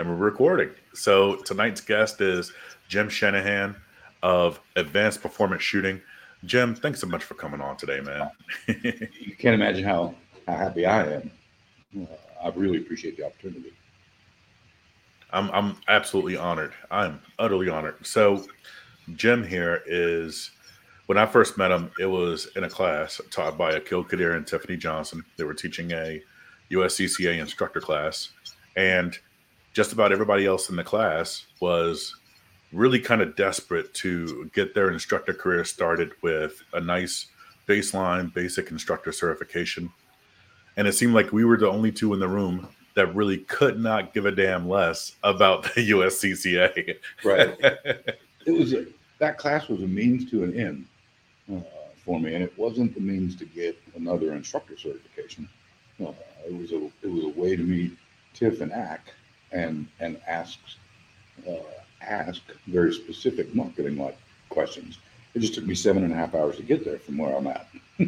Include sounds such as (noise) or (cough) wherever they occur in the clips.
and we're recording. So tonight's guest is Jim Shanahan of Advanced Performance Shooting. Jim, thanks so much for coming on today, man. (laughs) you can't imagine how, how happy I am. Uh, I really appreciate the opportunity. I'm I'm absolutely honored. I'm utterly honored. So, Jim here is when I first met him, it was in a class taught by Aqil Qadir and Tiffany Johnson. They were teaching a USCCA instructor class, and just about everybody else in the class was really kind of desperate to get their instructor career started with a nice baseline basic instructor certification. And it seemed like we were the only two in the room that really could not give a damn less about the (laughs) USCCA. Right. (laughs) it was a, that class was a means to an end uh, for me, and it wasn't the means to get another instructor certification. Uh, it was a it was a way to meet Tiff and Ack and and ask uh, ask very specific marketing like questions. It just took me seven and a half hours to get there from where I'm at. (laughs)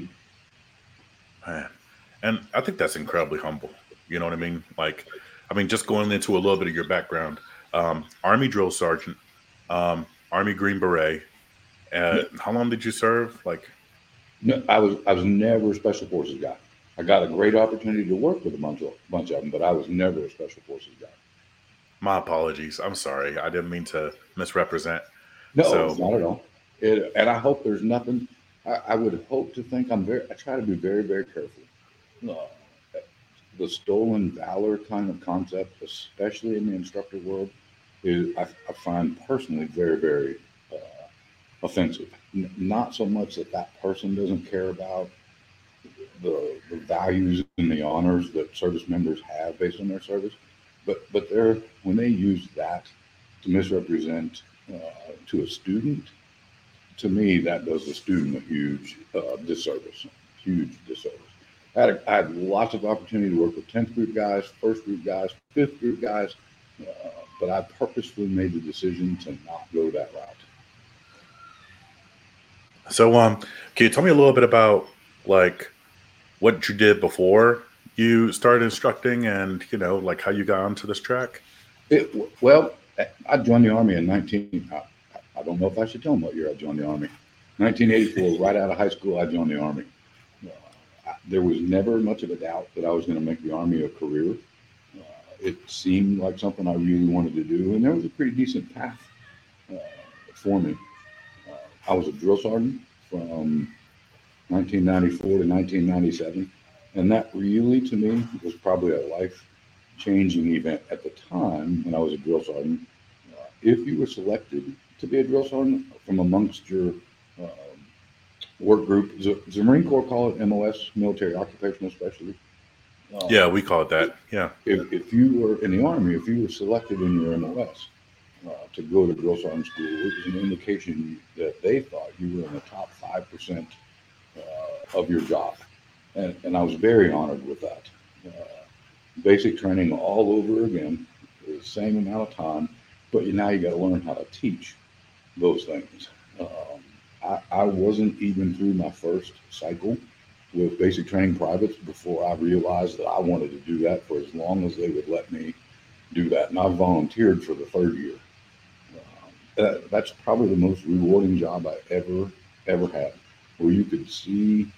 Man, and I think that's incredibly humble. You know what I mean? Like, I mean, just going into a little bit of your background, um, Army drill sergeant, um, Army Green Beret. Uh, how long did you serve? Like, no, I was I was never a special forces guy. I got a great opportunity to work with a bunch of bunch of them, but I was never a special forces guy. My apologies. I'm sorry. I didn't mean to misrepresent. No, so, not at all. It, and I hope there's nothing. I, I, would hope to think I'm very. I try to be very, very careful. Uh, the stolen valor kind of concept, especially in the instructor world, is I, I find personally very, very uh, offensive. N- not so much that that person doesn't care about the, the values and the honors that service members have based on their service, but but they're when they use that to misrepresent uh, to a student, to me that does the student a huge uh, disservice, huge disservice. I had, a, I had lots of opportunity to work with 10th group guys, first group guys, fifth group guys, uh, but I purposefully made the decision to not go that route. So, um, can you tell me a little bit about like what you did before you started instructing, and you know, like how you got onto this track? It, well, I joined the army in 19. I, I don't know if I should tell them what year I joined the army. 1984, (laughs) right out of high school, I joined the army there was never much of a doubt that I was going to make the Army a career. Uh, it seemed like something I really wanted to do, and there was a pretty decent path uh, for me. Uh, I was a drill sergeant from 1994 to 1997, and that really, to me, was probably a life changing event at the time when I was a drill sergeant. Uh, if you were selected to be a drill sergeant from amongst your uh, work group. Does, the Marine Corps call it MOS, Military Occupational Specialty? Um, yeah, we call it that. Yeah. If, if you were in the Army, if you were selected in your MOS uh, to go to drill sergeant school, it was an indication that they thought you were in the top 5% uh, of your job. And, and I was very honored with that. Uh, basic training all over again, the same amount of time, but now you got to learn how to teach those things. Um, I, I wasn't even through my first cycle with basic training privates before I realized that I wanted to do that for as long as they would let me do that. And I volunteered for the third year. Uh, that's probably the most rewarding job I ever, ever had, where you could see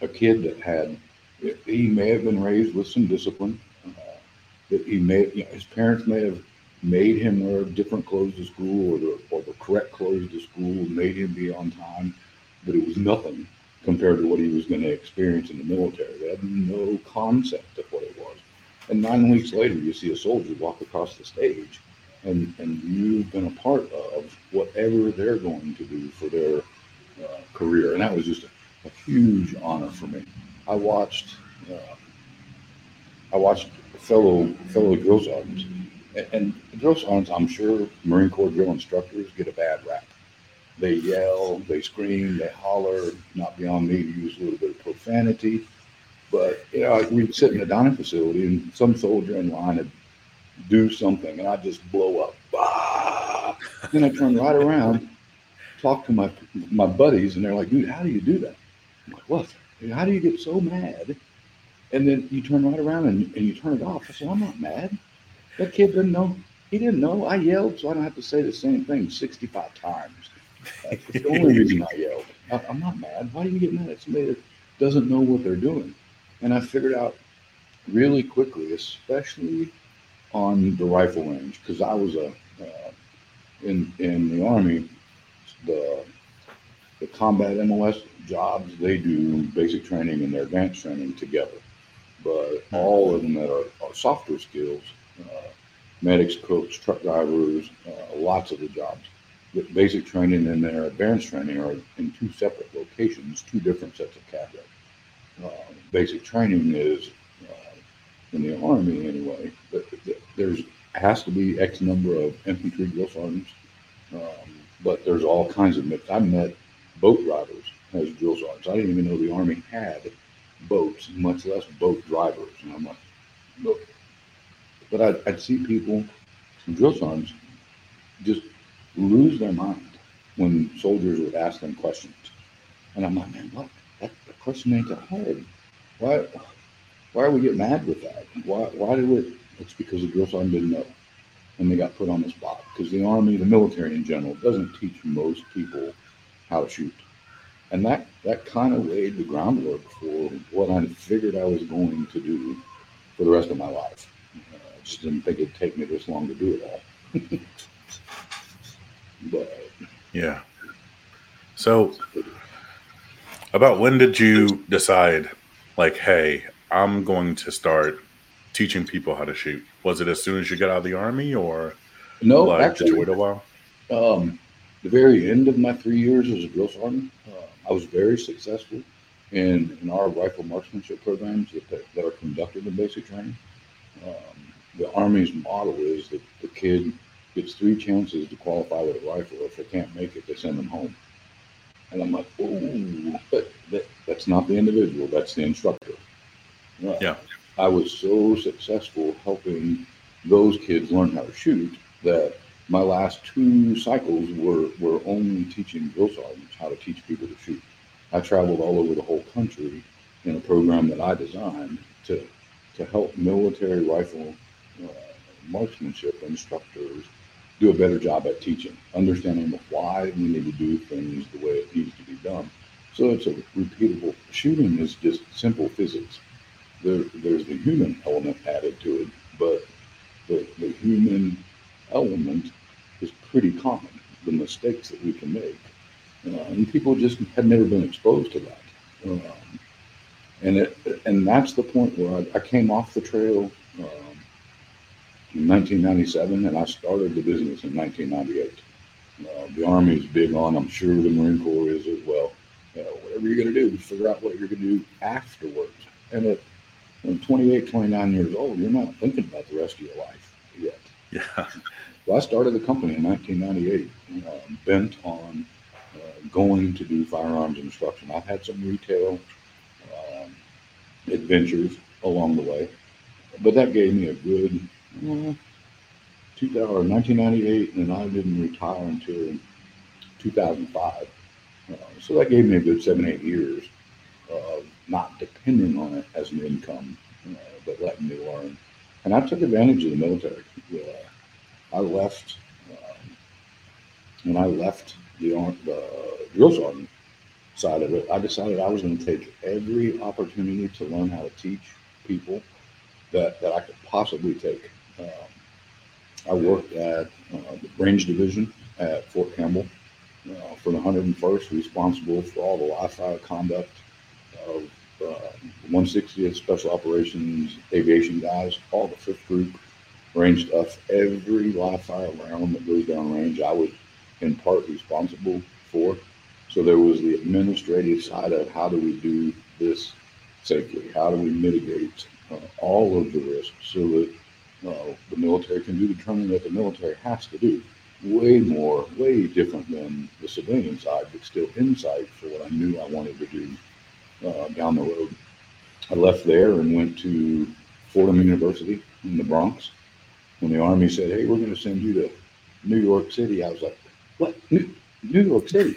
a kid that had, he may have been raised with some discipline. Uh, that he may, you know, his parents may have made him wear different clothes to school or the, or the correct clothes to school, made him be on time, but it was nothing compared to what he was going to experience in the military. They had no concept of what it was. And nine weeks later, you see a soldier walk across the stage, and, and you've been a part of whatever they're going to do for their uh, career. And that was just a, a, huge honor for me. I watched, uh, I watched fellow fellow drill sergeants and drill sergeants, I'm sure Marine Corps drill instructors get a bad rap. They yell, they scream, they holler. Not beyond me to use a little bit of profanity, but you know, we'd sit in a dining facility and some soldier in line would do something, and I'd just blow up. Then I turn right around, talk to my my buddies, and they're like, "Dude, how do you do that?" I'm like, "What? How do you get so mad?" And then you turn right around and, and you turn it off. I said, "I'm not mad." That kid didn't know. He didn't know. I yelled, so I don't have to say the same thing 65 times. That's the (laughs) only reason I yelled. I, I'm not mad. Why do you get mad at somebody that doesn't know what they're doing? And I figured out really quickly, especially on the rifle range, because I was a uh, in in the army, the the combat MOS jobs they do basic training and their advanced training together, but all of them that are, are software skills, uh, medics, cooks, truck drivers, uh, lots of the jobs. The basic training and their advanced training are in two separate locations, two different sets of cadre. Uh, basic training is uh, in the army anyway. But there's has to be X number of infantry drill sergeants, um, but there's all kinds of mix. I met boat drivers as drill sergeants. I didn't even know the army had boats, much less boat drivers. And I'm like, look. But I'd, I'd see people, drill sergeants, just lose their mind when soldiers would ask them questions. And I'm like, man, what? That, question ain't that hard. Why? Why are we getting mad with that? Why? Why do it? It's because the drill sergeant didn't know, and they got put on the spot. Because the army, the military in general, doesn't teach most people how to shoot, and that that kind of laid the groundwork for what I figured I was going to do for the rest of my life. Uh, I just didn't think it'd take me this long to do it all. (laughs) but yeah. So, about when did you decide, like, hey, I'm going to start teaching people how to shoot? Was it as soon as you got out of the army, or no? Like, actually, did you wait a while? Um, the very end of my three years as a drill sergeant, uh, I was very successful in, in our rifle marksmanship programs that, that, are conducted in basic training. Um, the Army's model is that the kid gets three chances to qualify with a rifle. If they can't make it, they send them home. And I'm like, oh, but that, that's not the individual, that's the instructor. Uh, yeah. I was so successful helping those kids learn how to shoot that my last two cycles were, were only teaching drill sergeants how to teach people to shoot. I traveled all over the whole country in a program that I designed to, to help military rifle uh, marksmanship instructors do a better job at teaching, understanding why we need to do things the way it needs to be done. So it's a repeatable shooting is just simple physics. There, there's the human element added to it, but the, the human element is pretty common, the mistakes that we can make. Uh, and people just had never been exposed to that. Um, and it, and that's the point where I, I came off the trail um, in 1997, and I started the business in 1998. Uh, the Army is big on, I'm sure the Marine Corps is as well. Uh, whatever you're going to do, figure out what you're going to do afterwards. And at when 28, 29 years old, you're not thinking about the rest of your life yet. Yeah. (laughs) So I started the company in 1998, uh, bent on uh, going to do firearms instruction. I've had some retail um, adventures along the way, but that gave me a good uh, 2000, 1998, and I didn't retire until 2005. Uh, so that gave me a good seven, eight years of not depending on it as an income, uh, but letting me learn. And I took advantage of the military. Uh, I left, um, when I left the, the drill sergeant side of it, I decided I was going to take every opportunity to learn how to teach people that, that I could possibly take. Um, I worked at uh, the range division at Fort Campbell uh, for the 101st, responsible for all the live fire conduct of uh, 160th Special Operations Aviation guys, all the fifth group, range stuff, every live fire round that goes down range, I was in part responsible for. So there was the administrative side of how do we do this safely? How do we mitigate uh, all of the risks so that uh, the military can do the training that the military has to do? Way more, way different than the civilian side, but still insight for what I knew I wanted to do uh, down the road. I left there and went to Fordham University in the Bronx. When the Army said, "Hey, we're going to send you to New York City," I was like, "What? New, New York City?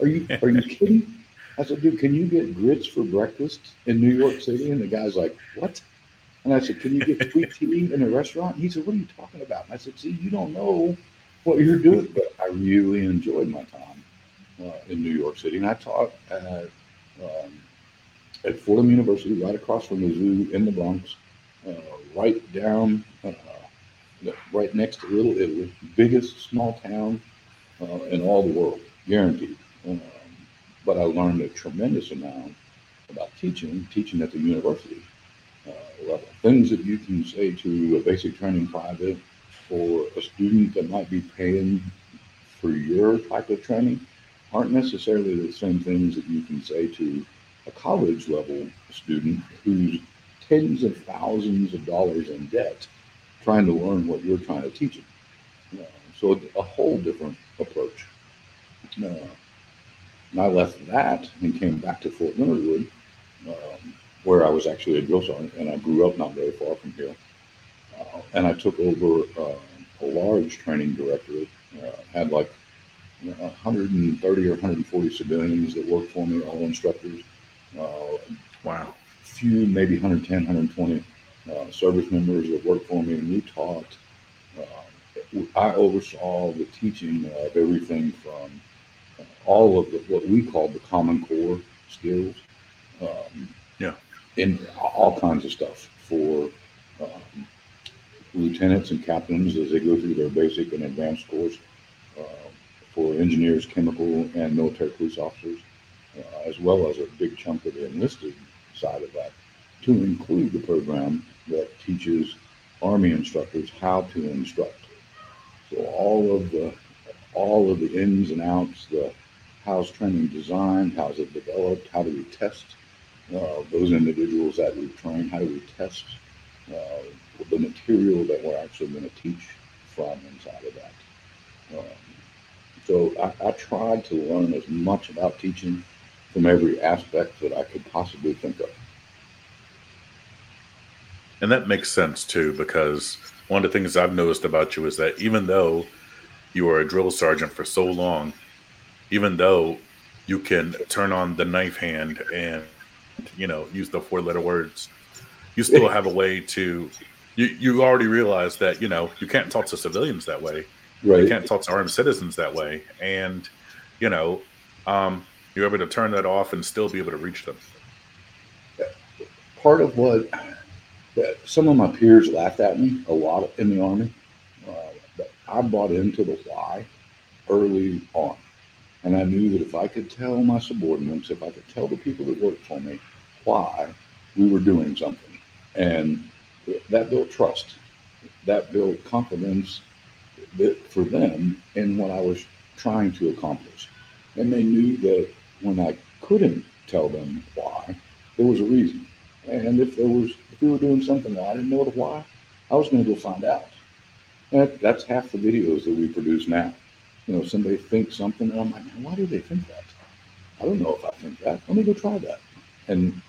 Are you are you (laughs) kidding?" I said, "Dude, can you get grits for breakfast in New York City?" And the guy's like, "What?" And I said, Can you get free tea in a restaurant? And he said, What are you talking about? And I said, See, you don't know what you're doing. But I really enjoyed my time uh, in New York City. And I taught at, um, at Fordham University, right across from the zoo in the Bronx, uh, right down, uh, right next to Little Italy, biggest small town uh, in all the world, guaranteed. Um, but I learned a tremendous amount about teaching, teaching at the university uh, level. Things that you can say to a basic training private or a student that might be paying for your type of training aren't necessarily the same things that you can say to a college level student who's tens of thousands of dollars in debt trying to learn what you're trying to teach them. Uh, so a whole different approach. Uh, and I left that and came back to Fort Leonard Wood um, where I was actually a drill sergeant, and I grew up not very far from here. Uh, and I took over uh, a large training directorate. Uh, had like you know, 130 or 140 civilians that worked for me, all instructors. Uh, wow. Few, maybe 110, 120 uh, service members that worked for me, and we taught. Uh, I oversaw the teaching of everything from all of the, what we call the Common Core skills um, yeah. In all kinds of stuff for um, lieutenants and captains as they go through their basic and advanced course, uh, for engineers, chemical, and military police officers, uh, as well as a big chunk of the enlisted side of that, to include the program that teaches Army instructors how to instruct. So all of the all of the ins and outs, the how's training designed, how's it developed, how do we test uh, those individuals that we train, how do we test uh, the material that we're actually going to teach from inside of that. Um, so I, I, tried to learn as much about teaching from every aspect that I could possibly think of. And that makes sense too, because one of the things I've noticed about you is that even though you were a drill sergeant for so long, even though you can turn on the knife hand and you know, use the four letter words, you still have a way to. You you already realize that you know you can't talk to civilians that way. Right. You can't talk to armed citizens that way, and you know, um, you're able to turn that off and still be able to reach them. Part of what some of my peers laughed at me a lot in the army, uh, but I bought into the why early on. And I knew that if I could tell my subordinates, if I could tell the people that worked for me why we were doing something, and that built trust, that built confidence for them in what I was trying to accomplish. And they knew that when I couldn't tell them why, there was a reason. And if there was, if we were doing something that I didn't know the why, I was going to go find out. And that's half the videos that we produce now you know, somebody thinks something, and I'm like, why do they think that? I don't know if I think that. Let me go try that. And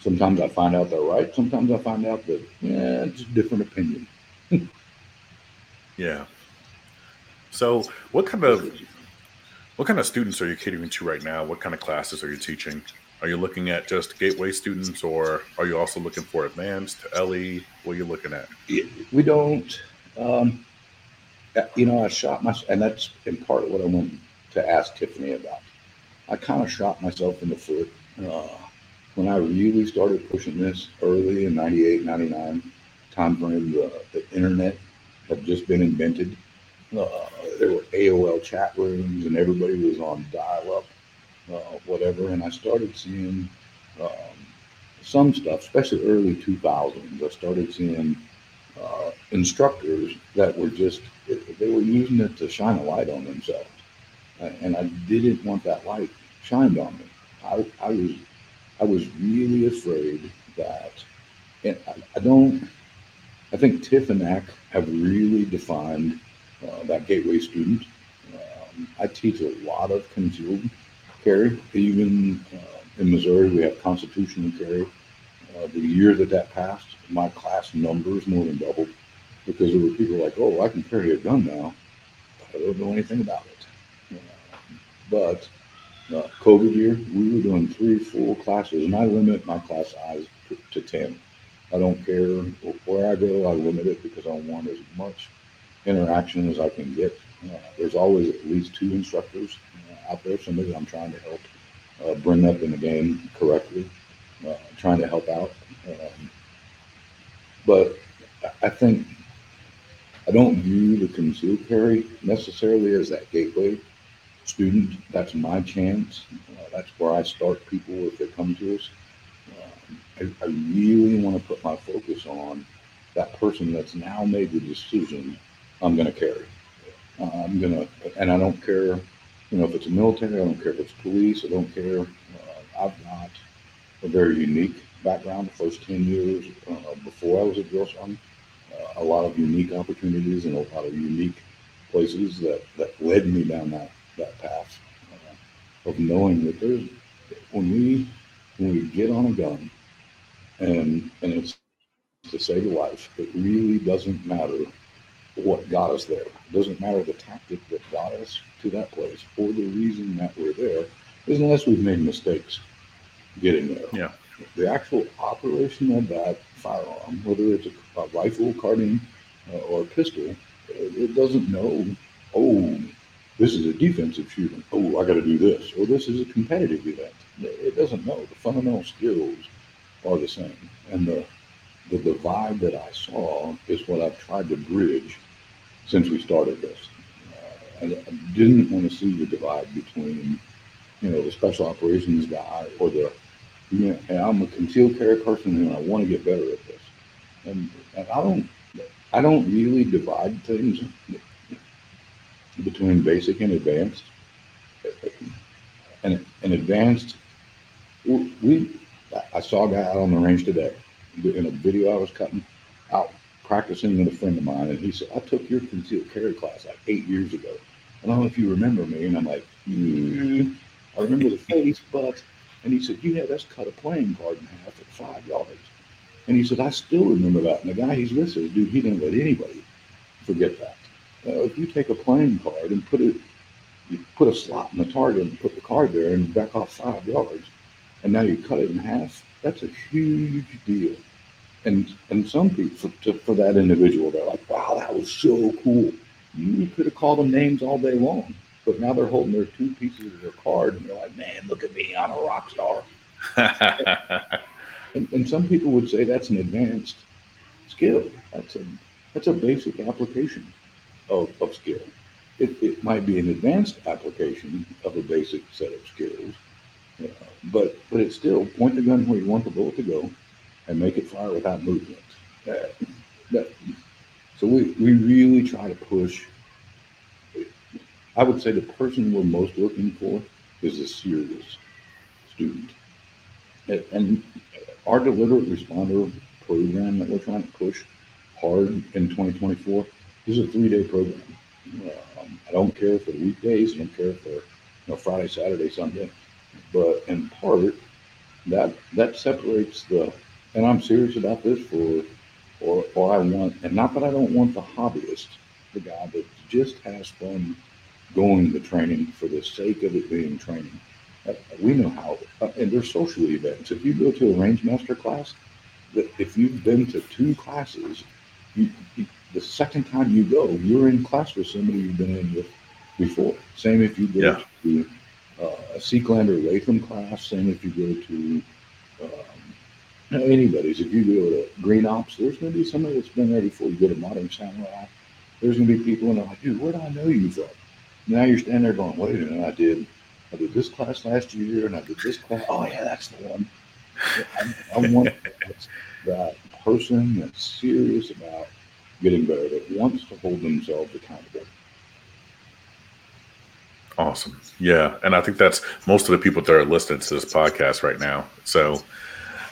sometimes I find out they're right. Sometimes I find out that, yeah, it's a different opinion. (laughs) yeah. So, what kind of what kind of students are you catering to right now? What kind of classes are you teaching? Are you looking at just gateway students, or are you also looking for advanced LE? What are you looking at? We don't. Um, you know, I shot myself, and that's in part what I went to ask Tiffany about. I kind of shot myself in the foot uh, when I really started pushing this early in 98, 99 time frame. The, the internet had just been invented. Uh, there were AOL chat rooms, and everybody was on dial up, uh, whatever. And I started seeing um, some stuff, especially early 2000s. I started seeing uh, instructors that were just they were using it to shine a light on themselves, and I didn't want that light shined on me. I, I was I was really afraid that, and I, I don't. I think Tiff and ACK have really defined uh, that gateway student. Um, I teach a lot of concealed carry. Even uh, in Missouri, we have constitutional carry. Uh, the year that that passed, my class numbers more than doubled because there were people like, oh, I can carry a gun now. I don't know anything about it. But uh, COVID year, we were doing three full classes, and I limit my class size to, to 10. I don't care where I go. I limit it because I want as much interaction as I can get. Uh, there's always at least two instructors uh, out there, somebody that I'm trying to help uh, bring up in the game correctly, uh, trying to help out. Um, but I think I don't view the concealed carry necessarily as that gateway student. That's my chance. Uh, that's where I start people if they come to us. Um, I, I really want to put my focus on that person that's now made the decision I'm going to carry. I'm going to, and I don't care, you know, if it's a military, I don't care if it's police, I don't care. Uh, I've got a very unique background the first 10 years uh, before I was at Drill Sergeant. Uh, a lot of unique opportunities and a lot of unique places that, that led me down that, that path uh, of knowing that there's, when we, when we get on a gun and, and it's to save a life, it really doesn't matter what got us there. It doesn't matter the tactic that got us to that place or the reason that we're there, is unless we've made mistakes getting there. Yeah. The actual operation of that firearm, whether it's a, a rifle, carbine, uh, or a pistol, it, it doesn't know, oh, this is a defensive shooting. Oh, I got to do this. Or this is a competitive event. It doesn't know. The fundamental skills are the same. And the the divide that I saw is what I've tried to bridge since we started this. Uh, I, didn't want to see the divide between, you know, the special operations guy or the, you know, I'm a concealed carry person and I want to get better at this. And, and I don't, I don't really divide things between basic and advanced. And, and advanced, we, I saw a guy out on the range today in a video I was cutting out practicing with a friend of mine, and he said, I took your concealed carry class like eight years ago. I don't know if you remember me. And I'm like, mm, I remember the face, but, and he said, you had us cut a playing card in half at five yards. And he said, I still remember that. And the guy he's with says, dude, he didn't let anybody forget that. Uh, if you take a playing card and put it, you put a slot in the target and put the card there and back off five yards, and now you cut it in half, that's a huge deal. And and some people for, to, for that individual, they're like, wow, that was so cool. You could have called them names all day long, but now they're holding their two pieces of their card, and they're like, man, look at me, I'm a rock star. (laughs) and, and some people would say that's an advanced skill. That's a that's a basic application of, of skill. It, it might be an advanced application of a basic set of skills, but but it's still point the gun where you want the bullet to go, and make it fire without movement. Uh, that, so we we really try to push. I would say the person we're most looking for is a serious student, and, and our deliberate responder program that we're trying to push hard in 2024 is a three-day program. Um, I don't care for the weekdays. I don't care for you know, Friday, Saturday, Sunday but in part that that separates the and I'm serious about this for or or I want and not that I don't want the hobbyist, the guy that just has fun going to training for the sake of it being training. Uh, we know how, uh, and there's social events. If you go to a range master class, that if you've been to two classes, you, you, the second time you go, you're in class with somebody you've been in with before. Same if you go yeah. to uh, a Seeklander Latham class, same if you go to um, anybody's. If you go to Green Ops, there's going to be somebody that's been there before you go to Modern Samurai. There's going to be people and they're like, dude, where do I know you from? Now you're standing there going, wait a minute, I did, I did this class last year and I did this class. Oh yeah, that's the one. I, I want (laughs) that person that's serious about getting better, that wants to hold themselves accountable. Awesome. Yeah. And I think that's most of the people that are listening to this podcast right now. So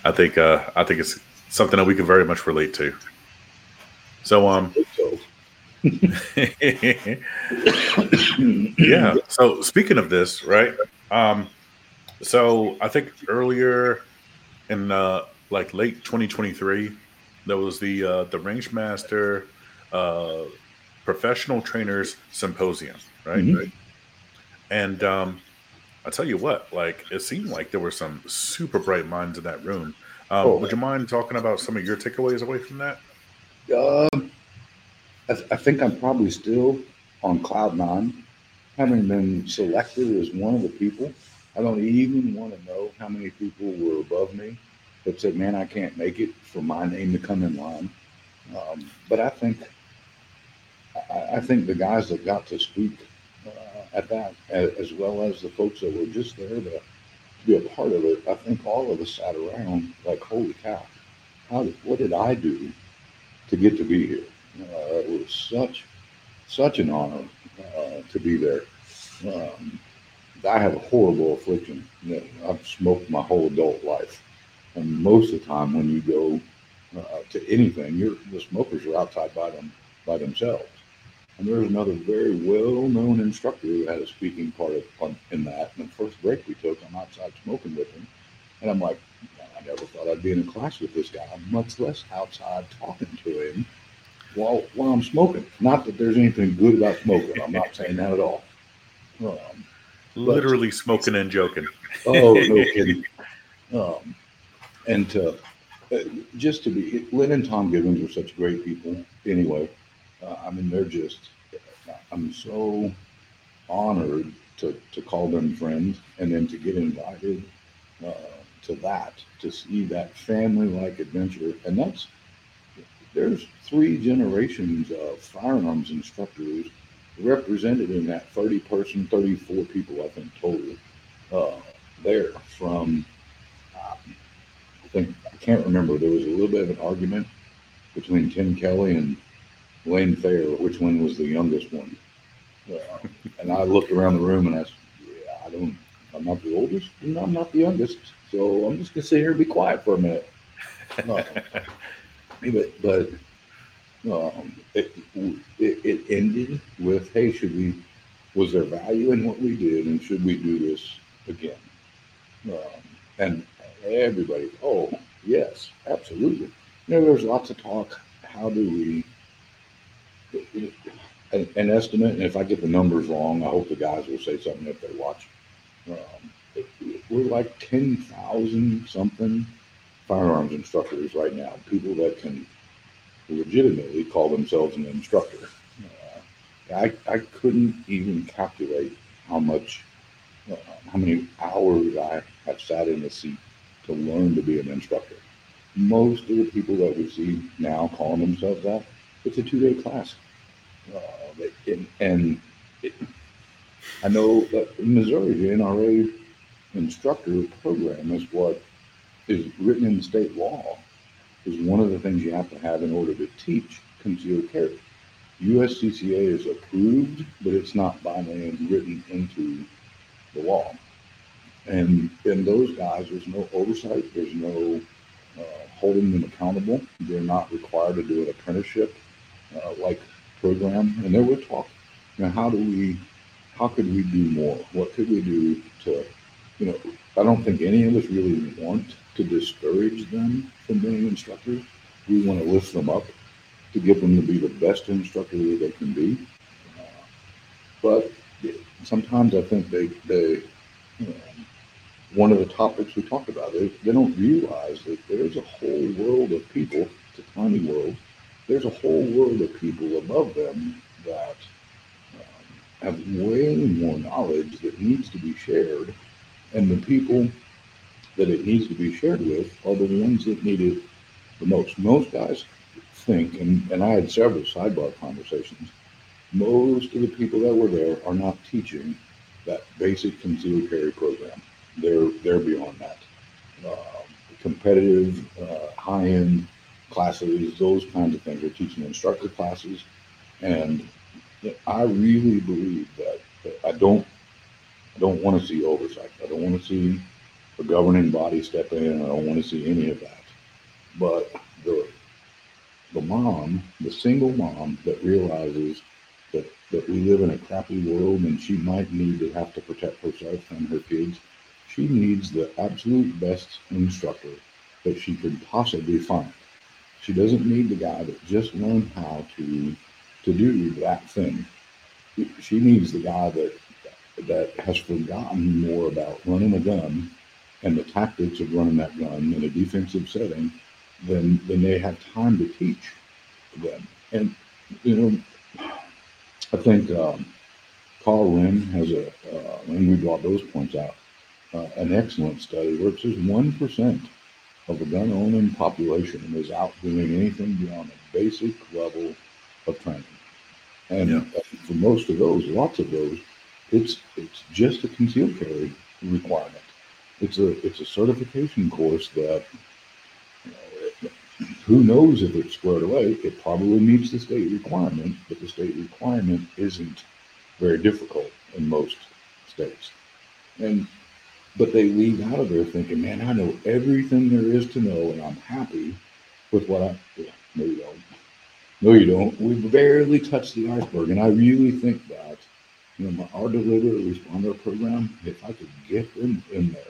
I think uh I think it's something that we can very much relate to. So um (laughs) yeah. So speaking of this, right? Um so I think earlier in uh like late 2023 there was the uh the Rangemaster uh professional trainers symposium, right? Mm-hmm. right? And um, I tell you what, like it seemed like there were some super bright minds in that room. Um, Oh. Would you mind talking about some of your takeaways away from that? Um, I, th- I think I'm probably still on cloud nine, having been selected as one of the people. I don't even want to know how many people were above me that said, "Man, I can't make it for my name to come in line." Um, but I think, I, I think the guys that got to speak at that, as, well as the folks that were just there to, to be a part of it, I think all of us sat around like, "Holy cow! How? Did, what did I do to get to be here?" Uh, it was such such an honor uh, to be there. Um, I have a horrible affliction. You know, I've smoked my whole adult life, and most of the time when you go uh, to anything, the smokers are outside by them by themselves. And there's another very well-known instructor who had a speaking part of, on, in that. And the first break we took, I'm outside smoking with him, and I'm like, I never thought I'd be in a class with this guy, much less outside talking to him while while I'm smoking. Not that there's anything good about smoking. I'm not saying that at all. Um, Literally smoking and joking. oh no (laughs) kidding. Um, and to, uh, just to be Lynn and Tom Givens are such great people. Anyway, uh, I mean they're just. I'm so honored to to call them friends, and then to get invited uh, to that, to see that family-like adventure, and that's there's three generations of firearms instructors represented in that 30 person, 34 people, I think, total uh, there from, um, I think, I can't remember, there was a little bit of an argument between Tim Kelly and Lane Fair, which one was the youngest one. Uh, and I looked around the room and I said, yeah, I don't, I'm not the oldest and I'm not the youngest. So I'm just going to sit here and be quiet for a minute. Uh, (laughs) but but um, it, it it ended with, hey, should we? Was there value in what we did, and should we do this again? Um, and everybody, oh yes, absolutely. You know, there's lots of talk. How do we? An, an estimate, and if I get the numbers wrong, I hope the guys will say something if they watch. Um, we're like ten thousand something firearms instructors right now, people that can legitimately call themselves an instructor. Uh, I, I couldn't even calculate how much, uh, how many hours I have sat in the seat to learn to be an instructor. Most of the people that we see now calling themselves that, it's a two day class. Uh, and and it, I know in Missouri, the NRA instructor program is what is written in the state law is one of the things you have to have in order to teach concealed carry. USCCA is approved, but it's not by name written into the law. And in those guys, there's no oversight. There's no uh, holding them accountable. They're not required to do an apprenticeship uh, like program. And there were talk, you know, how do we, how could we do more? What could we do to, you know, I don't think any of us really want to discourage them from being instructors. We want to lift them up to get them to be the best instructor that they can be. Uh, but sometimes I think they, they you know, one of the topics we talk about is they don't realize that there's a whole world of people, it's a tiny world, there's a whole world of people above them that um, have way more knowledge that needs to be shared. And the people that it needs to be shared with are the ones that need it the most. Most guys think, and, and I had several sidebar conversations, most of the people that were there are not teaching that basic concealed carry program. They're they're beyond that. Uh, competitive, uh, high end classes, those kinds of things. They're teaching instructor classes, and I really believe that, that I don't I don't want to see oversight. I don't want to see a governing body step in. I don't want to see any of that. But the the mom, the single mom that realizes that, that we live in a crappy world and she might need to have to protect herself and her kids, she needs the absolute best instructor that she could possibly find. She doesn't need the guy that just learned how to to do that thing. She needs the guy that that has forgotten more about running a gun and the tactics of running that gun in a defensive setting, than then they have time to teach them. And you know, I think um, Karl Rehn has a, uh, and we brought those points out, uh, an excellent study where it says one percent of the gun owning population is out doing anything beyond a basic level of training. And, Yeah. Uh, for most of those, lots of those, it's it's just a concealed carry requirement. It's a it's a certification course that you know, it- who knows if it's squared away. It probably meets the state requirement, but the state requirement isn't very difficult in most states. And but they leave out of there thinking, man, I know everything there is to know, and I'm happy with what I. Yeah, no, you don't. No, you don't. We barely touched the iceberg, and I really think that you know our deliberate responder program. If I could get them in there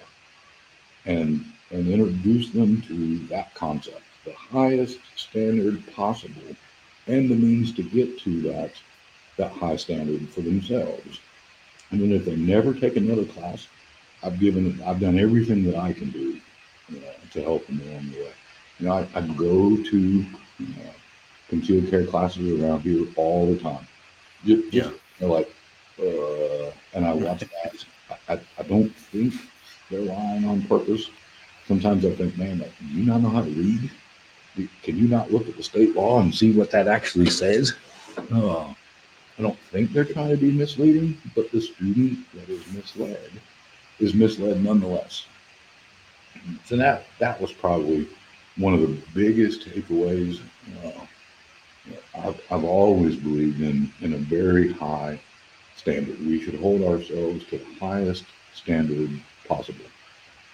and and introduce them to that concept, the highest standard possible, and the means to get to that that high standard for themselves. And then if they never take another class, I've given, I've done everything that I can do you know, to help them along the way. You know, I, I go to you know, concealed carry classes around here all the time. Just, Yeah. like, uh, and I watch (laughs) that. I, I, I don't think they're lying on purpose. Sometimes I think, man, like, do you not know how to read? Can you not look at the state law and see what that actually says? Uh, I don't think they're trying to be misleading, but the student that is misled is misled nonetheless. So that that was probably one of the biggest takeaways. Uh, I've, I've always believed in in a very high standard. We should hold ourselves to the highest standard possible.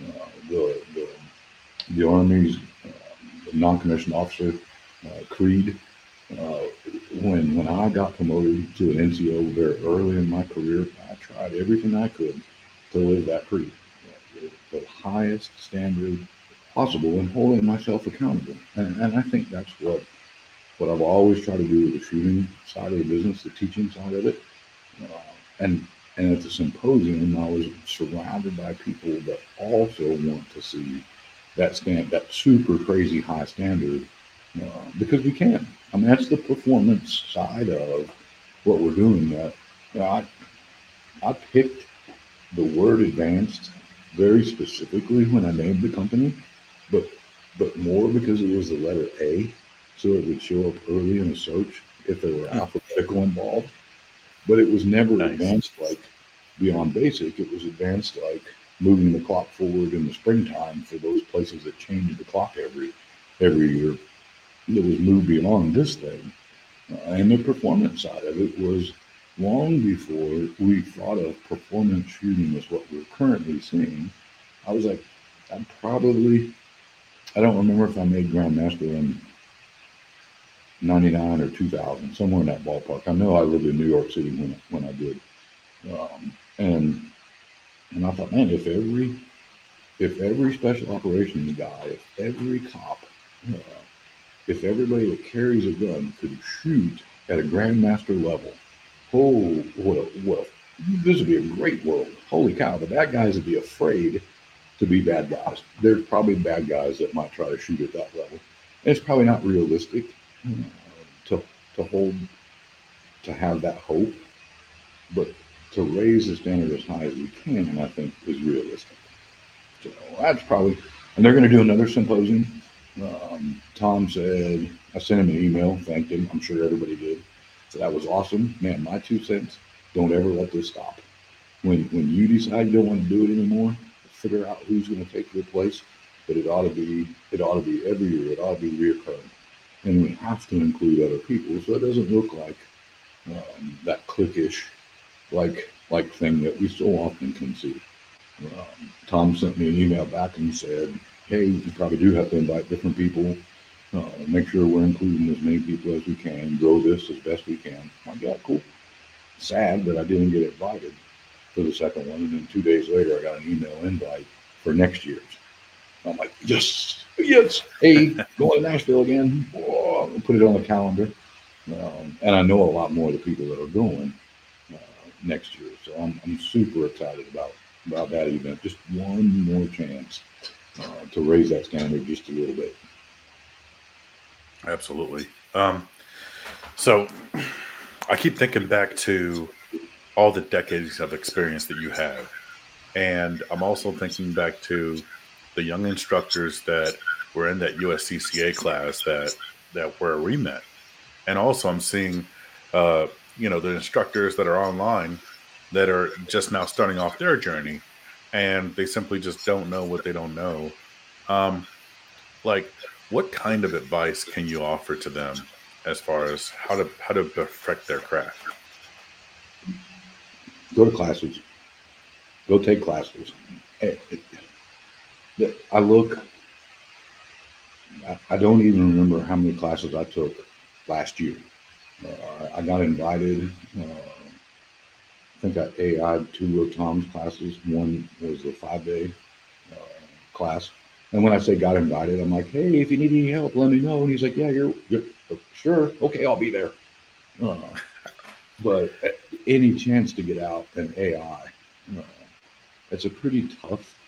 Uh, the, the the Army's uh, non-commissioned officer uh, creed. Uh, when when I got promoted to an NCO very early in my career, I tried everything I could live that creed, the, the highest standard possible, and holding myself accountable. And, and I think that's what what I've always tried to do with the shooting side of the business, the teaching side of it. Uh, and and at the symposium, I was surrounded by people that also want to see that stand, that super crazy high standard, uh, because we can. I mean, that's the performance side of what we're doing. That you know, I I picked the word advanced very specifically when I named the company, but but more because it was the letter A, so it would show up early in a search if there were Hmm. alphabetical involved. But it was never Nice. advanced like beyond basic. It was advanced like moving the clock forward in the springtime for those places that change the clock every every year. It was moved beyond this thing, uh, and the performance side of it was long before we thought of performance shooting as what we're currently seeing. I was like, I'm probably, I don't remember if I made Grandmaster in 99 or 2000, somewhere in that ballpark. I know I lived in New York City when, when I did. Um, and, and I thought, man, if every, if every special operations guy, if every cop, uh, if everybody that carries a gun could shoot at a grandmaster level, oh, well, well, this would be a great world. Holy cow, the bad guys would be afraid to be bad guys. There's probably bad guys that might try to shoot at that level. And it's probably not realistic to to hold to have that hope, but to raise the standard as high as we can, I think, is realistic. So that's probably, and they're going to do another symposium. Um, Tom said I sent him an email, thanked him. I'm sure everybody did. So that was awesome, man. My two cents. Don't ever let this stop. When when you decide you don't want to do it anymore, figure out who's going to take your place. But it ought to be it ought to be every year. It ought to be reoccurring, and we have to include other people so it doesn't look like um, that cliquish like like thing that we so often can see. Um, Tom sent me an email back and said, "Hey, you probably do have to invite different people. Uh, make sure we're including as many people as we can. Grow this as best we can." I got cool. Sad that I didn't get invited for the second one, and then two days later, I got an email invite for next year's. I'm like, yes, yes. Hey, going to Nashville again. Oh, put it on the calendar. Um, and I know a lot more of the people that are going uh, next year. So I'm, I'm super excited about about that event. Just one more chance uh, to raise that standard just a little bit. Absolutely. Um, so I keep thinking back to all the decades of experience that you have. And I'm also thinking back to the young instructors that were in that USCCA class that that where we met. And also I'm seeing uh, you know, the instructors that are online that are just now starting off their journey and they simply just don't know what they don't know. Um, like what kind of advice can you offer to them as far as how to how to perfect their craft? Go to classes. Go take classes. I look. I don't even remember how many classes I took last year. Uh, I got invited. Uh, I think I AI'd two of Tom's classes. One was a five day uh, class. And when I say got invited, I'm like, hey, if you need any help, let me know. And he's like, yeah, you're, you're sure. Okay, I'll be there. Uh, but any chance to get out an AI, uh, it's a pretty tough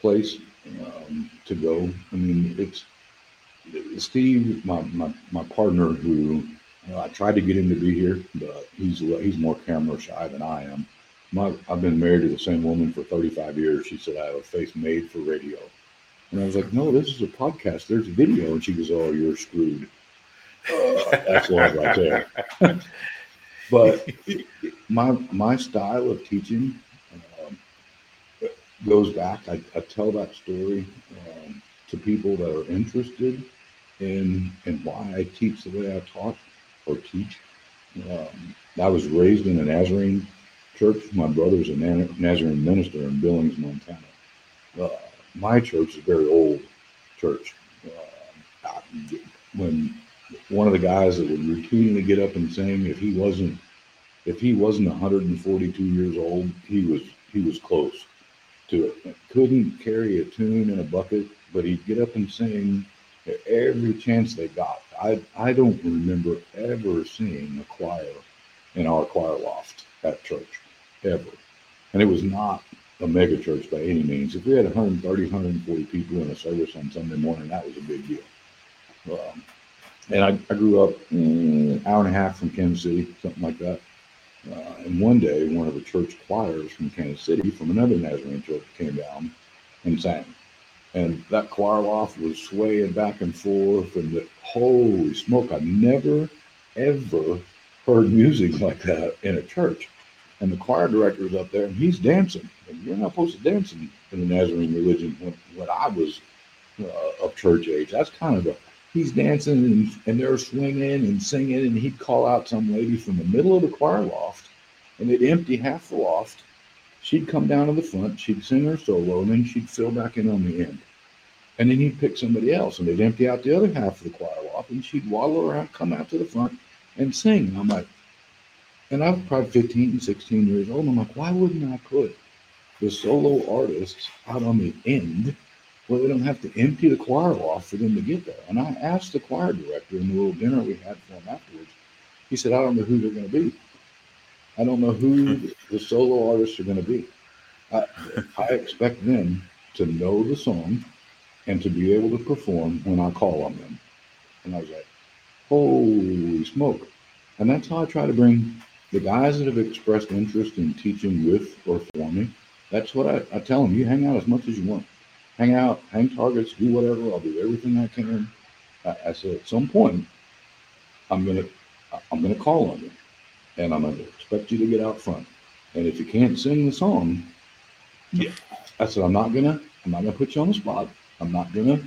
place um, to go. I mean, it's Steve, my, my, my partner, who you know, I tried to get him to be here, but he's he's more camera shy than I am. My, I've been married to the same woman for 35 years. She said I have a face made for radio. And I was like, no, this is a podcast. There's video. And she goes, oh, you're screwed. Uh, that's love right there. (laughs) but my my style of teaching um, goes back. I, I, tell that story um, to people that are interested in in why I teach the way I taught or teach. Um, I was raised in a Nazarene church. My brother's a Nazarene minister in Billings, Montana. Uh, my church is a very old church. Uh, when one of the guys that would routinely get up and sing, if he wasn't if he wasn't 142 years old, he was he was close to it. Couldn't carry a tune in a bucket, but he'd get up and sing every chance they got. I I don't remember ever seeing a choir in our choir loft at church ever, and it was not a mega church by any means. If we had 130, 140 people in a service on Sunday morning, that was a big deal. Um, and I, I, grew up an hour and a half from Kansas City, something like that. Uh, and one day, one of the church choirs from Kansas City, from another Nazarene church, came down and sang. And that choir loft was swaying back and forth, and the, holy smoke, I never, ever heard music (laughs) like that in a church and the choir director is up there and he's dancing. And you're not supposed to dance in, in the Nazarene religion when, when I was uh, of church age. That's kind of a, he's dancing and, and they're swinging and singing, and he'd call out some lady from the middle of the choir loft and they'd empty half the loft. She'd come down to the front, she'd sing her solo, and then she'd fill back in on the end. And then he'd pick somebody else and they'd empty out the other half of the choir loft and she'd waddle around, come out to the front and sing. And I'm like, and I'm probably 15 and 16 years old. I'm like, why wouldn't I put the solo artists out on the end where they don't have to empty the choir loft for them to get there? And I asked the choir director in the little dinner we had for him afterwards. He said, I don't know who they're going to be. I don't know who the solo artists are going to be. I, I expect them to know the song and to be able to perform when I call on them. And I was like, holy smoke. And that's how I try to bring the guys that have expressed interest in teaching with or for me, that's what I, I tell them. You hang out as much as you want. Hang out, hang targets, do whatever. I'll do everything I can. I, I said at some point, I'm gonna I'm gonna call on you, and I'm gonna expect you to get out front. And if you can't sing the song, yeah, I said I'm not gonna I'm not gonna put you on the spot. I'm not gonna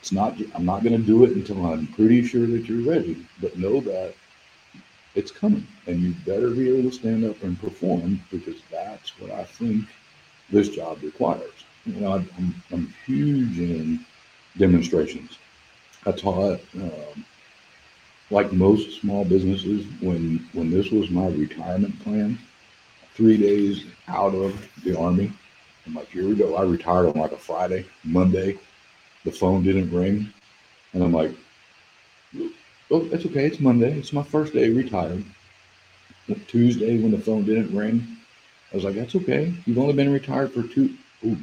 it's not I'm not gonna do it until I'm pretty sure that you're ready. But know that it's coming, and you better be able to stand up and perform because that's what I think this job requires. You know, I'm, I'm huge in demonstrations. I taught, um, like most small businesses, when when this was my retirement plan, three days out of the army. I'm like, here we go. I retired on like a Friday, Monday. The phone didn't ring, and I'm like, well, it's okay. It's Monday. It's my first day retired. Tuesday, when the phone didn't ring, I was like, that's okay. You've only been retired for two. Ooh,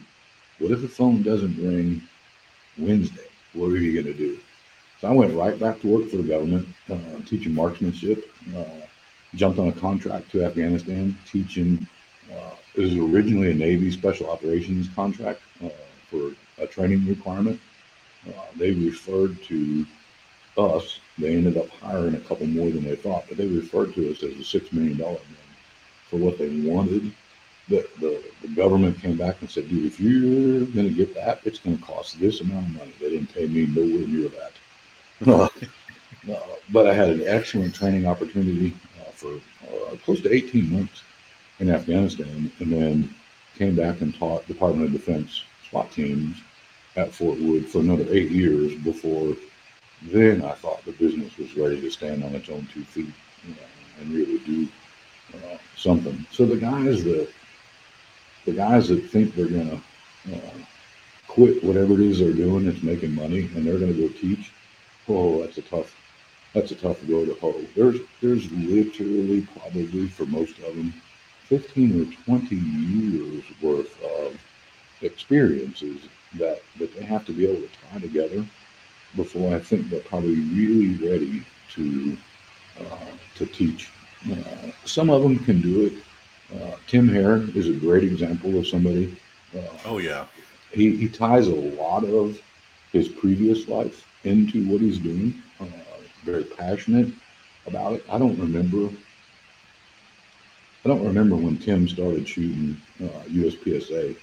what if the phone doesn't ring Wednesday? What are you going to do? So I went right back to work for the government, uh, teaching marksmanship. Uh, jumped on a contract to Afghanistan, teaching. Uh, it was originally a Navy Special Operations contract uh, for a training requirement. Uh, they referred to us. They ended up hiring a couple more than they thought, but they referred to us as a six million dollar man for what they wanted. The, the, the government came back and said, dude, if you're going to get that, it's going to cost this amount of money. They didn't pay me nowhere near that. (laughs) Uh, but I had an excellent training opportunity uh, for uh, close to 18 months in Afghanistan, and then came back and taught Department of Defense SWAT teams at Fort Wood for another eight years before then I thought the business was ready to stand on its own two feet you know, and really do uh, something. So the guys that the guys that think they're gonna uh, quit whatever it is they're doing that's making money and they're gonna go teach, oh, that's a tough that's a tough road to hoe. There's there's literally probably for most of them 15 or 20 years worth of experiences that that they have to be able to tie together before I think they're probably really ready to uh, to teach. Uh, some of them can do it. Uh, Tim Hare is a great example of somebody. Uh, oh yeah, he he ties a lot of his previous life into what he's doing. Uh, very passionate about it. I don't remember. I don't remember when Tim started shooting USPSA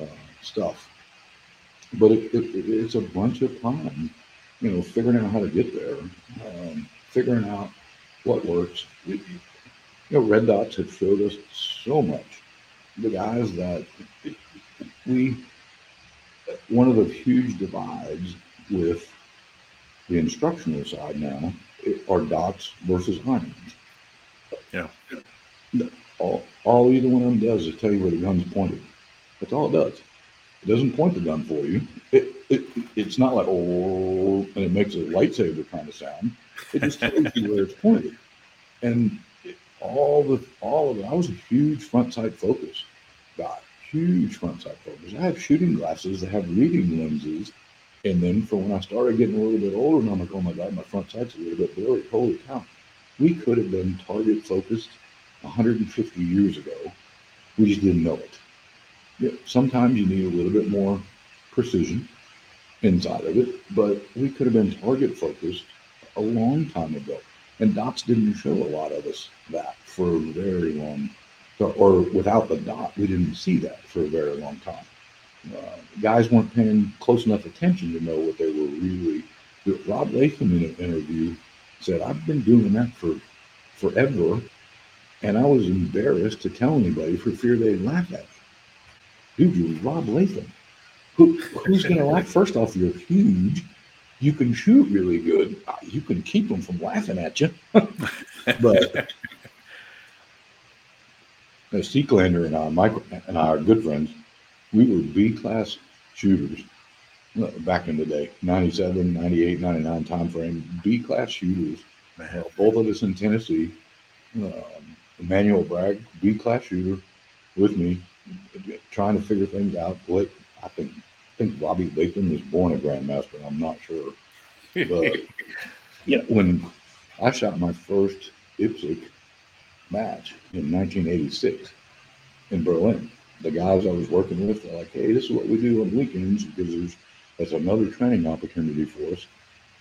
uh, stuff, but it, it, it's a bunch of time you know, figuring out how to get there, um, figuring out what works. You know, Red Dots have showed us so much. The guys that we, one of the huge divides with the instructional side now are dots versus irons. Yeah. All, all either one of them does is tell you where the gun's pointed. That's all it does. It doesn't point the gun for you. It, it it's not like oh, and it makes a lightsaber kind of sound. It just tells you where it's pointed. And all the all of it, I was a huge front sight focus guy, huge front sight focus. I have shooting glasses that have reading lenses. And then for when I started getting a little bit older, and I'm like, oh my god, my front sight's a little bit blurry. Holy cow! We could have been target focused 150 years ago. We just didn't know it. Sometimes you need a little bit more precision inside of it, but we could have been target focused a long time ago. And dots didn't show a lot of us that for a very long or without the dot, we didn't see that for a very long time. Uh, guys weren't paying close enough attention to know what they were really. Doing. Rob Leatham in an interview said, "I've been doing that for forever, and I was embarrassed to tell anybody for fear they'd laugh at me." Dude, you're Rob Leatham. Who, who's going to laugh? First off, you're huge. You can shoot really good. Uh, you can keep them from laughing at you. (laughs) but (laughs) uh, Seeklander and I, Michael and I are good friends. We were B class shooters uh, back in the day 97, 98, 99 time frame. B class shooters. Uh, both of us in Tennessee. Um, Emmanuel Bragg, B class shooter with me trying to figure things out. Blake, I think I think Robbie Leatham was born a grandmaster. I'm not sure, but (laughs) yeah, when I shot my first IPSC match in 1986 in Berlin, the guys I was working with are like, "Hey, this is what we do on weekends because there's that's another training opportunity for us."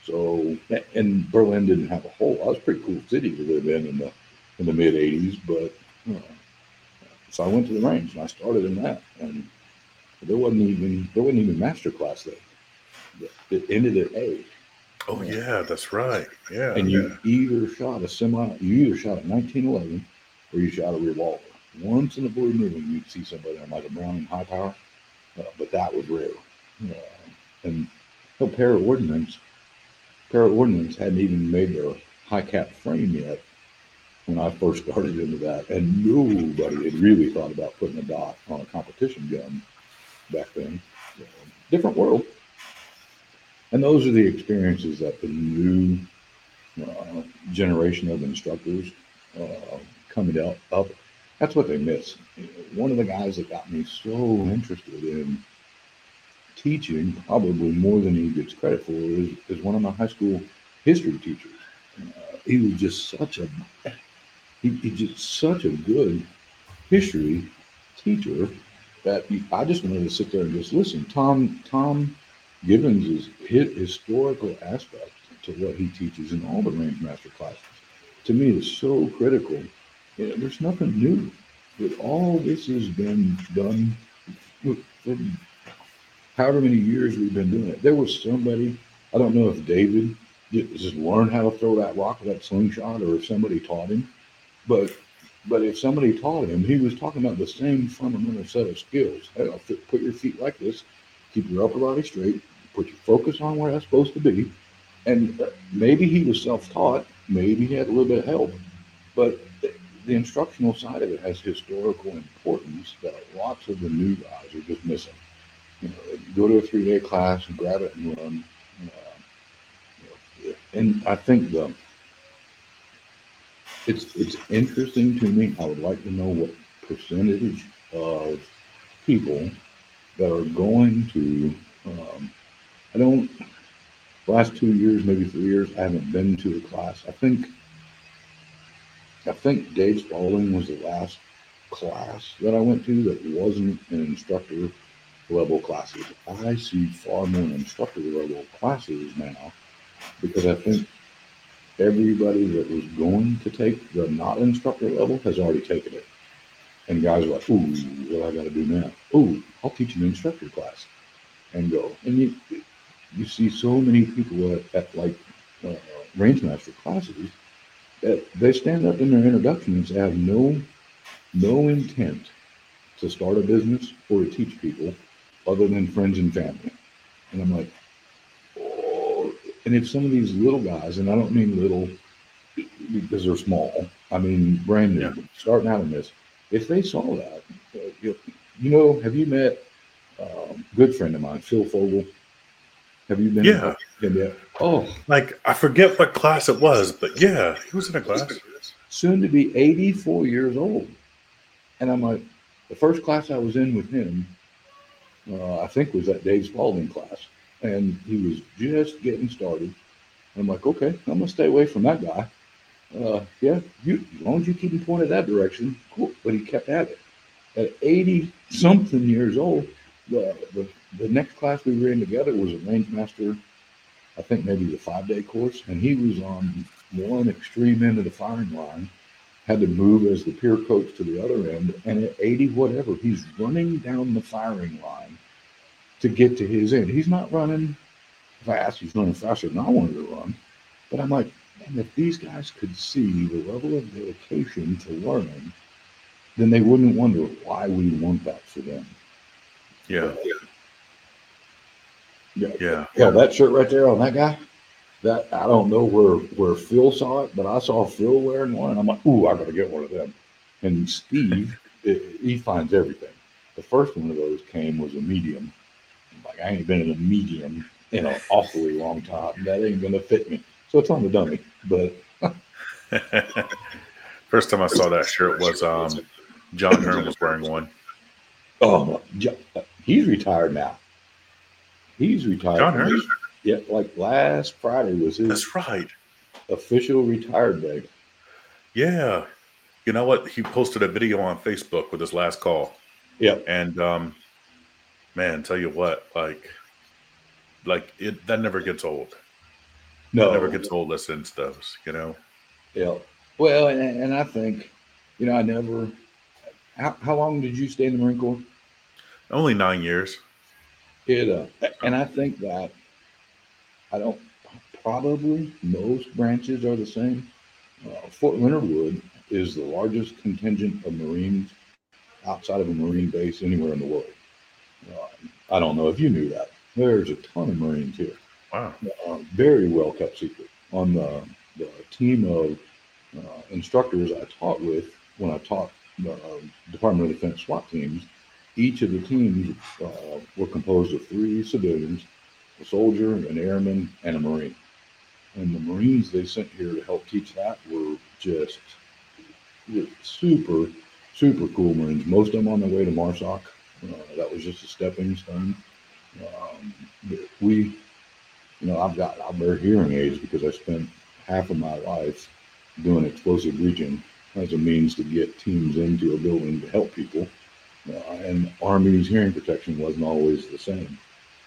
So, and Berlin didn't have a whole. I was a pretty cool city to live in in the in the mid '80s, but you know, so I went to the range and I started in that. And there wasn't even there wasn't even master class there. It ended at A. Oh yeah, that's right. Yeah. And you yeah. either shot a semi, you either shot a 1911 or you shot a revolver. Once in a blue moon, you'd see somebody on like a Browning high power, uh, but that was rare. Uh, and no para ordnance, para ordnance hadn't even made their high cap frame yet when I first started into that, and nobody had really thought about putting a dot on a competition gun back then. Different world. And those are the experiences that the new uh, generation of instructors uh, coming out up, that's what they miss. one of the guys that got me so interested in teaching, probably more than he gets credit for, is, is one of my high school history teachers. Uh, he was just such a he, he's just such a good history teacher that I just wanted to sit there and just listen. Tom Tom Givens is his historical aspect to what he teaches in all the range master classes. To me, is so critical. You know, there's nothing new. But all this has been done for however many years we've been doing it. There was somebody, I don't know if David just learned how to throw that rock that slingshot or if somebody taught him, but but if somebody taught him, he was talking about the same fundamental set of skills. Hey, put your feet like this, keep your upper body straight, put your focus on where that's supposed to be. And maybe he was self taught, maybe he had a little bit of help, but the instructional side of it has historical importance that lots of the new guys are just missing. You know, go to a three day class and grab it and run. Uh, you know, and I think the it's it's interesting to me. I would like to know what percentage of people that are going to. Um, I don't. Last two years, maybe three years, I haven't been to a class. I think. I think Dave Spaulding was the last class that I went to that wasn't an instructor level classes. I see far more instructor level classes now because I think everybody that was going to take the not instructor level has already taken it. And guys are like, ooh, what I got to do now? Ooh, I'll teach an instructor class and go. And you you see so many people at, at like uh, range master classes that they stand up in their introduction and say, I have no no intent to start a business or to teach people other than friends and family. And I'm like, and if some of these little guys, and I don't mean little because they're small, I mean brand new, yeah. starting out in this, if they saw that, you, know, have you met a um, good friend of mine, Phil Fogel? Have you been? Yeah. Yeah. Oh, like I forget what class it was, but yeah, he was in a class. Soon to be 84 years old. And I'm like, the first class I was in with him, uh, I think was that Dave Spaulding class and he was just getting started. I'm like, okay, I'm gonna stay away from that guy. Uh, yeah, you as long as you keep him pointed that direction, cool. But he kept at it. At 80 something years old, the, the the next class we were in together was a range master. I think maybe the five day course, and he was on one extreme end of the firing line, had to move as the peer coach to the other end, and at 80 whatever, he's running down the firing line to get to his end. He's not running fast. He's running faster than I wanted to run. But I'm like, man, if these guys could see the level of dedication to learning, then they wouldn't wonder why we want that for them. Yeah. Yeah. Yeah. Yeah. That shirt right there on that guy. That I don't know where where Phil saw it, but I saw Phil wearing one, and I'm like, ooh, I gotta get one of them. And Steve, it, (laughs) he finds everything. The first one of those came was a medium, I ain't been in a medium in an awfully long time. That ain't gonna fit me. So it's on the dummy. But (laughs) first time I saw that shirt was um, John Hearne was wearing one. Oh, he's retired now. He's retired. John Hearne. Yeah, like last Friday was his. That's right. Official retired day. Yeah, you know what? He posted a video on Facebook with his last call. Yeah, and um, man, tell you what, like, like it that never gets old. No, that never gets old listening to those, you know. Yeah. Well, and, and I think, you know, I never. How, how long did you stay in the Marine Corps? Only nine years. It, uh, and I think that I don't. Probably most branches are the same. Uh, Fort Leonard Wood is the largest contingent of Marines outside of a Marine base anywhere in the world. Uh, I don't know if you knew that. There's a ton of Marines here. Wow. Uh, very well kept secret. On the, the team of uh, instructors I taught with when I taught the um, Department of Defense SWAT teams, each of the teams uh, were composed of three civilians, a soldier, an airman, and a Marine. And the Marines they sent here to help teach that were just super super cool Marines. Most of them on their way to MARSOC. Uh, that was just a stepping stone. Um, we, you know, I've got I wear hearing aids because I spent half of my life doing explosive breaching as a means to get teams into a building to help people. Uh, and Army's hearing protection wasn't always the same.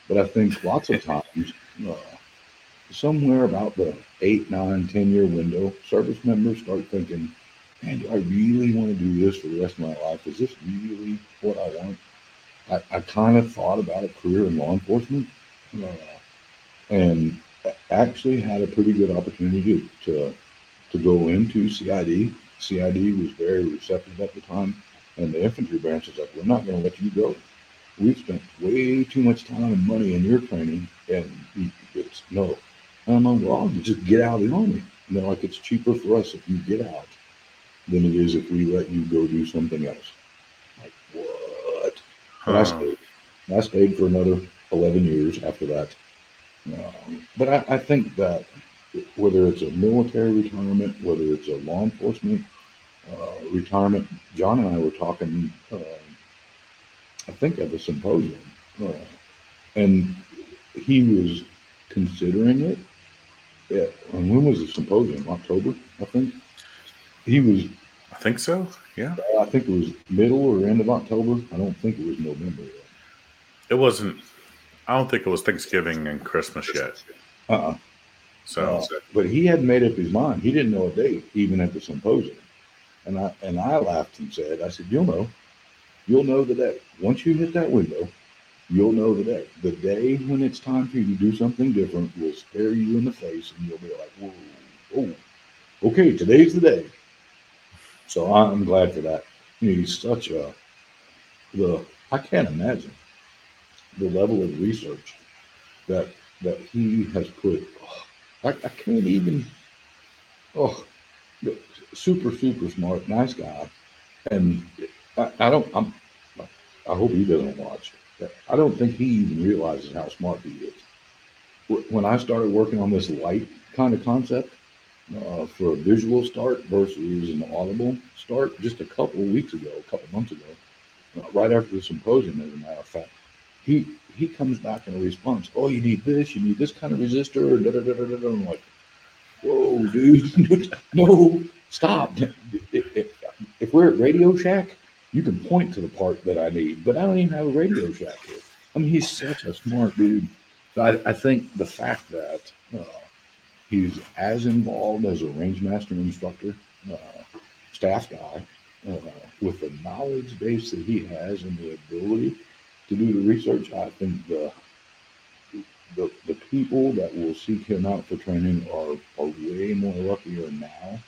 But I think lots of times, uh, somewhere about the eight, nine, ten year window, service members start thinking, man, do I really want to do this for the rest of my life? Is this really what I want? I, I kind of thought about a career in law enforcement uh, and actually had a pretty good opportunity to, to go into CID. CID was very receptive at the time, and the infantry branch was like, we're not going to let you go. We've spent way too much time and money in your training, and it's no. And I'm like, well, you just get out of the army. And they're like, it's cheaper for us if you get out than it is if we let you go do something else. What? I stayed. I stayed for another 11 years after that. Um, but I, I think that whether it's a military retirement, whether it's a law enforcement uh, retirement, John and I were talking, uh, I think at the symposium, uh, and he was considering it. Yeah, and when was the symposium? October, I think. He was think so. Yeah. I think it was middle or end of October. I don't think it was November yet. It wasn't. I don't think it was Thanksgiving and Christmas yet. Uh-uh. So Uh, but he hadn't made up his mind. He didn't know a date, even at the symposium. And I and I laughed and said, I said, You'll know. You'll know the day. Once you hit that window, you'll know the day. The day when it's time for you to do something different will stare you in the face and you'll be like, Whoa, whoa. Okay, today's the day. So I'm glad for that. He's such a the I can't imagine the level of research that that he has put. oh, I, I can't even. Oh, super super smart, nice guy, and I, I don't. I'm. I hope he doesn't watch. I don't think he even realizes how smart he is. When I started working on this light kind of concept uh, for a visual start versus an audible start, just a couple of weeks ago, a couple months ago, uh, right after the symposium, as a matter of fact, he he comes back in a response. Oh, you need this. You need this kind of resistor. Da, da, da, da, da. I'm like, whoa, dude, (laughs) no, stop. If, (laughs) if we're at Radio Shack, you can point to the part that I need, but I don't even have a Radio Shack here. I mean, he's such a smart dude. So I, I think the fact that uh, he's as involved as a range master instructor, uh, staff guy, uh, with the knowledge base that he has and the ability to do the research, I think the the, the people that will seek him out for training are, are way more luckier now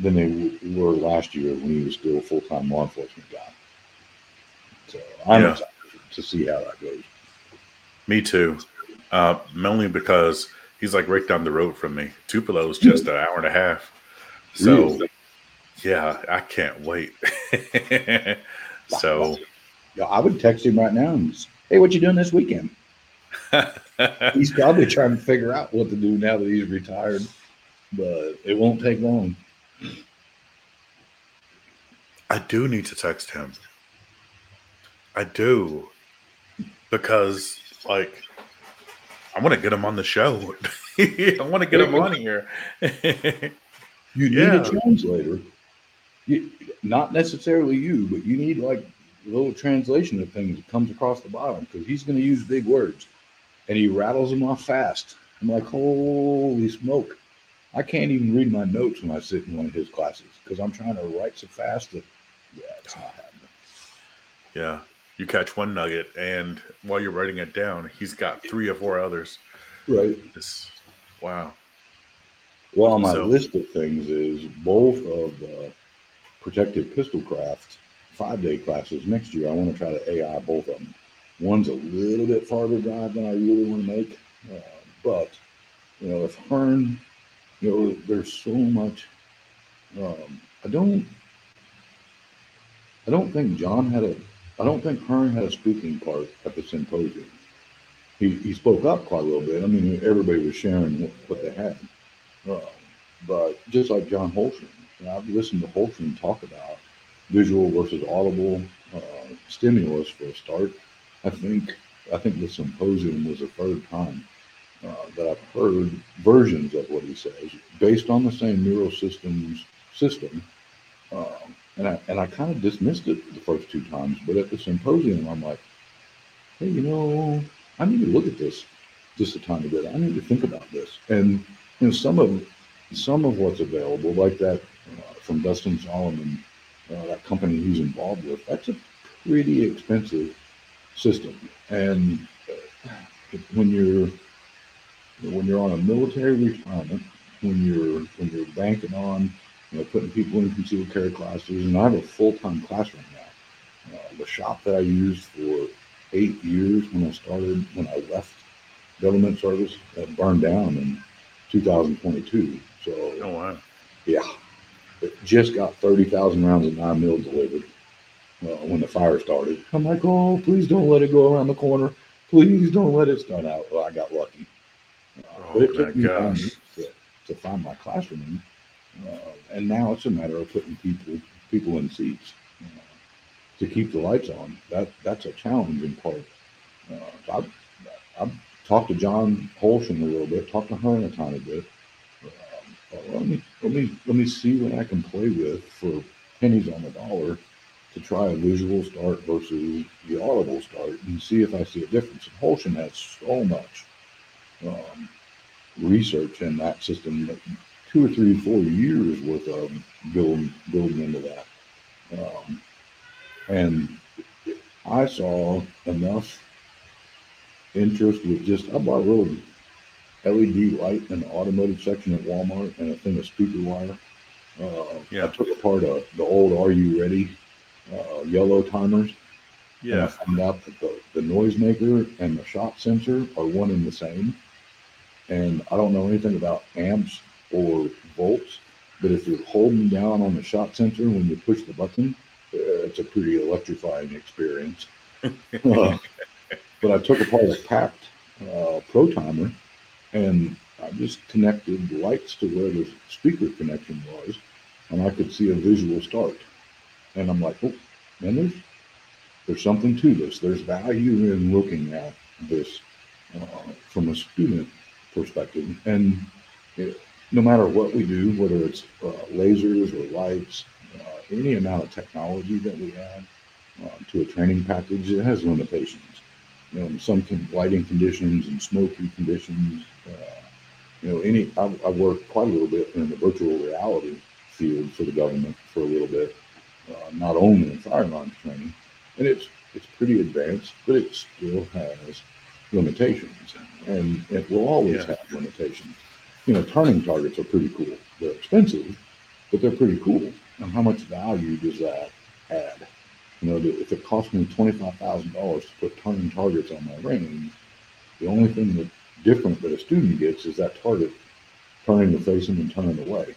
than they were last year when he was still a full time law enforcement guy. So I'm Yeah. excited to see how that goes. me too. Uh, mainly because he's like right down the road from me. Tupelo is just an hour and a half. So Really? yeah, I can't wait. (laughs) so Yeah, I would text him right now and say, hey, what you doing this weekend? (laughs) He's probably trying to figure out what to do now that he's retired, but it won't take long. I do need to text him. I do. Because like I want to get him on the show. (laughs) I want to get him on here. (laughs) You need Yeah. a translator. You, not necessarily you, but you need like a little translation of things that comes across the bottom because he's going to use big words and he rattles them off fast. I'm like, holy smoke. I can't even read my notes when I sit in one of his classes because I'm trying to write so fast that, yeah, it's not happening. yeah. You catch one nugget and while you're writing it down, he's got three or four others. Right. It's wow. Well, my So- list of things is both of the protective pistol craft five day classes next year. I want to try to AI both of them. One's a little bit farther drive than I really want to make, uh, but you know, if Hearne, you know, there's so much. Um, I don't. I don't think John had a. I don't think Hearne had a speaking part at the symposium. He, he spoke up quite a little bit. I mean, everybody was sharing what, what they had. Uh, but just like John Holschen, know, I've listened to Holschen talk about visual versus audible uh, stimulus for a start. I think I think the symposium was the third time uh, that I've heard versions of what he says based on the same neural systems system. Um, and I and I kind of dismissed it the first two times, but at the symposium, I'm like, hey, you know, I need to look at this just a tiny bit. I need to think about this. And you know, some of some of what's available, like that uh, from Dustin Salomon, uh, that company he's involved with, that's a pretty expensive system. And uh, when you're when you're on a military retirement, when you're when you're banking on you know putting people in concealed carry classes, and I have a full time classroom now. Uh, the shop that I used for eight years when I started when I left government service that burned down in 2022. So, oh wow, yeah, it just got 30,000 rounds of nine mil delivered uh, when the fire started. I'm like, oh, please don't let it go around the corner. Please don't let it start out. Well, I got lucky. Uh, oh, but it took me gosh. to, to find my classroom, uh, and now it's a matter of putting people people in seats uh, to keep the lights on. That that's a challenging part. Uh, I've, I've talked to John Holschen a little bit, talked to Hearne a tiny bit. Uh, let me let me let me see what I can play with for pennies on the dollar to try a visual start versus the audible start and see if I see a difference. And Holschen has so much um, research in that system, that two or three, four years worth of building building into that. Um, and I saw enough interest with just I bought a little LED light in the automotive section at Walmart and a thing of speaker wire. Uh, Yeah. I took apart a, the old "Are You Ready" uh, yellow timers. And I found out that the, the noisemaker and the shot sensor are one and the same. And I don't know anything about amps or volts, but if you're holding down on the shot sensor when you push the button, uh, it's a pretty electrifying experience. (laughs) Uh, but I took apart a PACT uh, pro timer and I just connected the lights to where the speaker connection was, and I could see a visual start. And I'm like, oh, man, there's there's something to this. There's value in looking at this uh, from a student perspective. And it, no matter what we do, whether it's uh, lasers or lights, uh, any amount of technology that we add uh, to a training package, it has limitations. You know, some con- lighting conditions and smoky conditions. Uh, you know, any I, I worked quite a little bit in the virtual reality field for the government for a little bit, uh, not only in firearms training, and it's it's pretty advanced, but it still has limitations, and it will always Yeah. have limitations. You know, turning targets are pretty cool. They're expensive, but they're pretty cool. And how much value does that add? You know, if it costs me twenty-five thousand dollars to put turning targets on my range, the only thing that different that a student gets is that target turning to face them and turning away.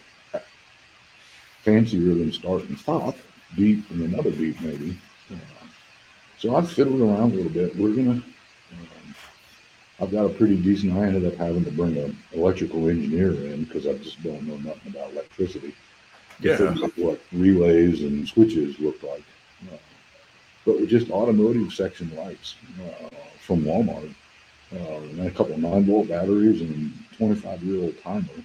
Fancier than start and stop, beat and another beat maybe. Uh, So I've fiddled around a little bit. We're gonna. Um, I've got a pretty decent. I ended up having to bring an electrical engineer in because I just don't know nothing about electricity. Yeah. What relays and switches look like. Uh, but with just automotive section lights uh, from Walmart, uh, and a couple of nine volt batteries and 25 year old timer.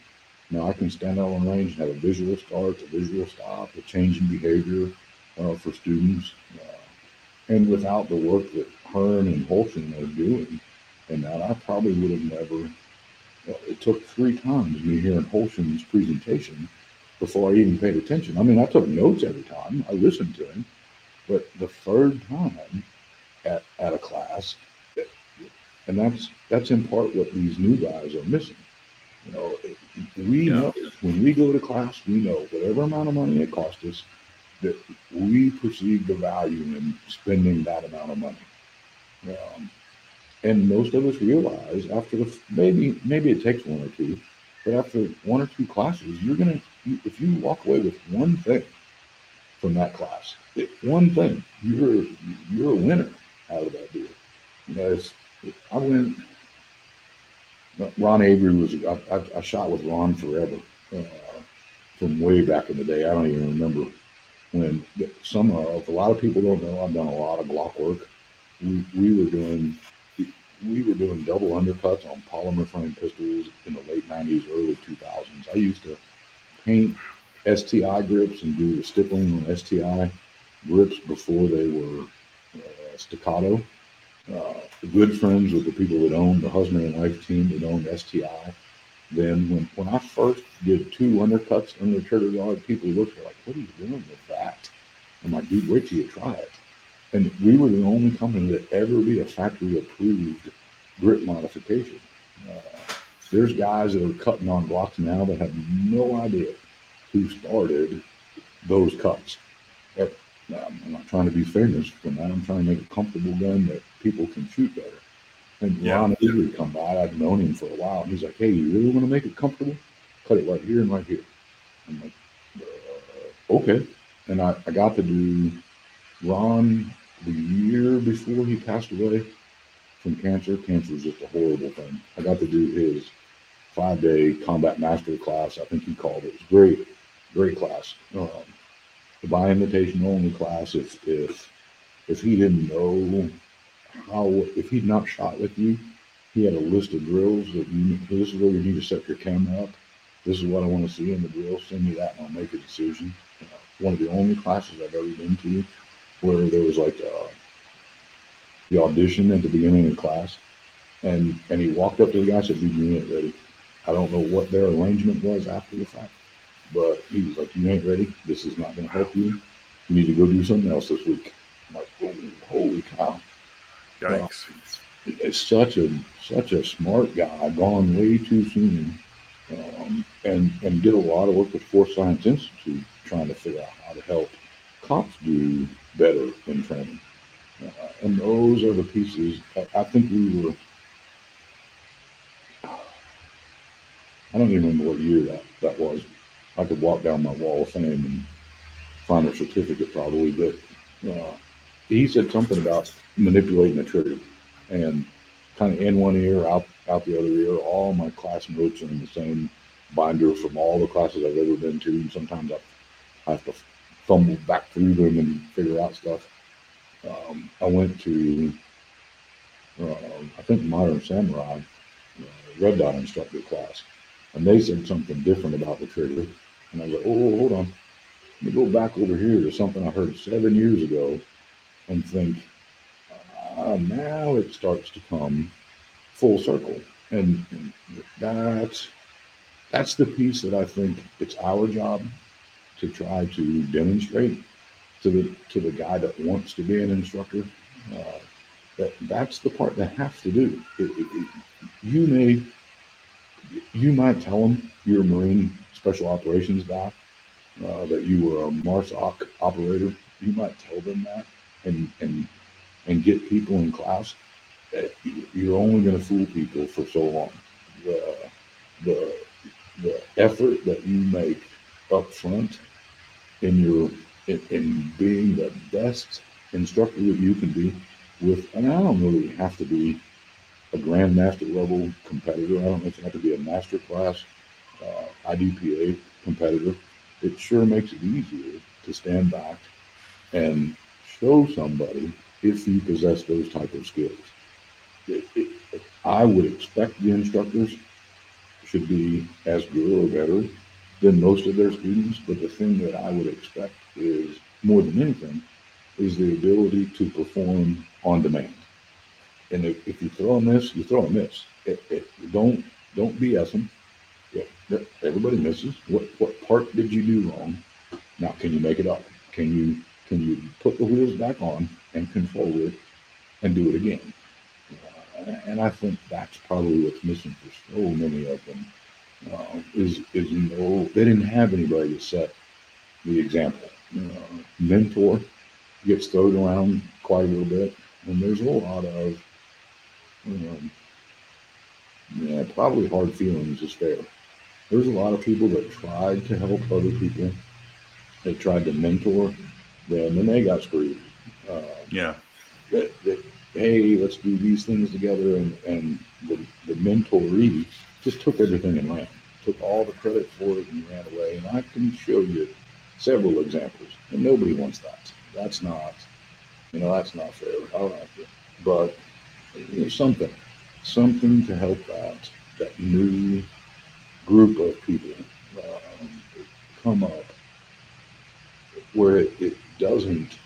Now I can stand out on range and have a visual start, a visual stop, a change in behavior uh, for students. Uh, and without the work that Hearne and Holschen are doing, and that I probably would have never. uh, It took three times me hearing Holschen's presentation before I even paid attention. I mean, I took notes every time. I listened to him, but the third time at, at a class, and that's that's in part what these new guys are missing. You know, we Yeah. know when we go to class, we know whatever amount of money it costs us, that we perceive the value in spending that amount of money. Um, and most of us realize after the maybe maybe it takes one or two, but after one or two classes, you're gonna if you walk away with one thing from that class, one thing, you're you're a winner out of that deal. You know, it's, I went. Ron Avery was I, I, I shot with Ron forever, uh, from way back in the day. I don't even remember when some of a lot of people don't know I've done a lot of Glock work. We, we were doing we were doing double undercuts on polymer frame pistols in the late 90s, early 2000s. I used to paint STI grips and do the stippling on STI grips before they were uh, staccato. Uh, good friends with the people that owned the husband and wife team that owned STI. Then when, when I first did two undercuts under the trigger guard, people looked at me like, what are you doing with that? I'm like, dude, wait till you try it. And we were the only company that ever did a factory approved grip modification. Uh, there's guys that are cutting on Glocks now that have no idea who started those cuts. I'm not trying to be famous for that. I'm trying to make a comfortable gun that people can shoot better. And yeah. Ron Avery come by. I've known him for a while. He's like, "Hey, you really want to make it comfortable? Cut it right here and right here." I'm like, uh, "Okay." And I, I got to do Ron the year before he passed away from cancer. Cancer is just a horrible thing. I got to do his five day combat master class. I think he called it. It was great, great class. Um, by invitation only class. If if if he didn't know how, if he'd not shot with you, he had a list of drills that you. This is where you need to set your camera up. This is what I want to see in the drill. Send me that, and I'll make a decision. Uh, one of the only classes I've ever been to where there was like uh, the audition at the beginning of class, and and he walked up to the guy and said, "Dude, you ain't ready." I don't know what their arrangement was after the fact, but he was like, "You ain't ready. This is not going to help you. You need to go do something else this week." I'm like, oh, "Holy cow!" Yikes! Uh, it's such a such a smart guy, gone way too soon, um, and and did a lot of work with Force Science Institute trying to figure out how to help cops do better in training. Uh, and those are the pieces. I, I think we were. I don't even remember what year that, that was. I could walk down my wall of fame and find a certificate probably, but uh, he said something about manipulating the trigger and kind of in one ear, out out the other ear. All my class notes are in the same binder from all the classes I've ever been to, and sometimes I, I have to fumble back through them and figure out stuff. Um, I went to, uh, I think Modern Samurai, uh, Red Dot instructor class, and they said something different about the trigger. And I go, oh, hold on. Let me go back over here to something I heard seven years ago and think, uh, now it starts to come full circle. And, and that's, that's the piece that I think it's our job to try to demonstrate to the to the guy that wants to be an instructor. Uh, that that's the part they have to do. It, it, it, you may you might tell them you're a Marine Special Operations guy, uh, that you were a MARSOC operator. You might tell them that, and and and get people in class. You're only going to fool people for so long. The the the effort that you make up front in your in, in being the best instructor that you can be with, and I don't really have to be a grandmaster level competitor. I don't have to be a master class uh, IDPA competitor. It sure makes it easier to stand back and show somebody if you possess those type of skills. It, it, I would expect the instructors should be as good or better than most of their students, but the thing that I would expect is more than anything is the ability to perform on demand. And if, if you throw a miss, you throw a miss. It, it, don't don't BS them. Yeah, everybody misses. What what part did you do wrong? Now can you make it up? Can you can you put the wheels back on and control it and do it again? Uh, and I think that's probably what's missing for so many of them. Uh, is is no they didn't have anybody to set the example uh, mentor gets thrown around quite a little bit, and there's a lot of um, yeah, probably hard feelings is fair. There's a lot of people that tried to help other people. They tried to mentor them, and they got screwed. Uh, yeah. That, that, hey, let's do these things together, and and the, the mentoree just took everything and ran, took all the credit for it and ran away. And I can show you several examples, and nobody wants that. That's not, you know, that's not fair. I like it, but you know, something, something to help that that new group of people um, come up where it, it doesn't